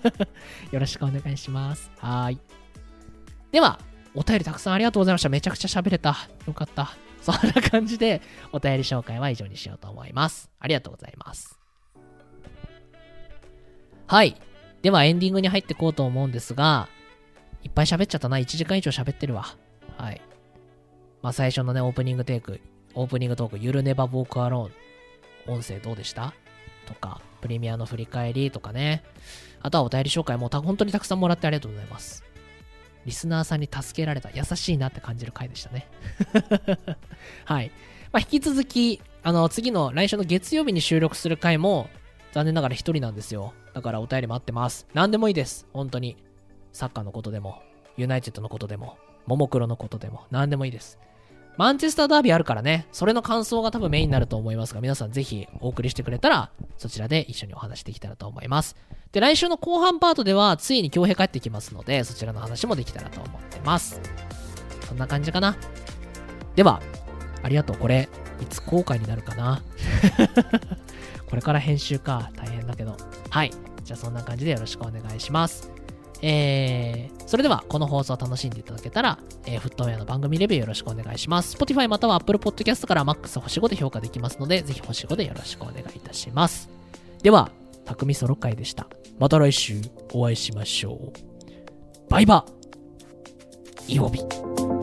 S2: よろしくお願いします。はい。では、お便りたくさんありがとうございました。めちゃくちゃ喋れた。よかった。そんな感じで、お便り紹介は以上にしようと思います。ありがとうございます。はい。ではエンディングに入っていこうと思うんですが、いっぱい喋っちゃったな。1時間以上喋ってるわ。はい。まあ最初のね、オープニングテイク、オープニングトーク、ゆるねばボークアローン、音声どうでした？とか、プレミアの振り返りとかね。あとはお便り紹介もた本当にたくさんもらってありがとうございます。リスナーさんに助けられた、優しいなって感じる回でしたね。はい。まあ、引き続き、あの、次の来週の月曜日に収録する回も、残念ながら一人なんですよ。だからお便り待ってます。何でもいいです。本当に。サッカーのことでも、ユナイテッドのことでも、ももクロのことでも、何でもいいです。マンチェスターダービーあるからね、それの感想が多分メインになると思いますが、皆さんぜひお送りしてくれたら、そちらで一緒にお話できたらと思います。で、来週の後半パートでは、ついに京平帰ってきますので、そちらの話もできたらと思ってます。そんな感じかな。では、ありがとう。これ、いつ公開になるかな これから編集か。大変だけど。はい。じゃあそんな感じでよろしくお願いします。えー、それではこの放送を楽しんでいただけたら、えー、フットウェアの番組レビューよろしくお願いします。Spotify または Apple Podcast から MAX 星5で評価できますので、ぜひ星5でよろしくお願いいたします。では、匠ソロ会でした。また来週お会いしましょう。バイバイ曜日。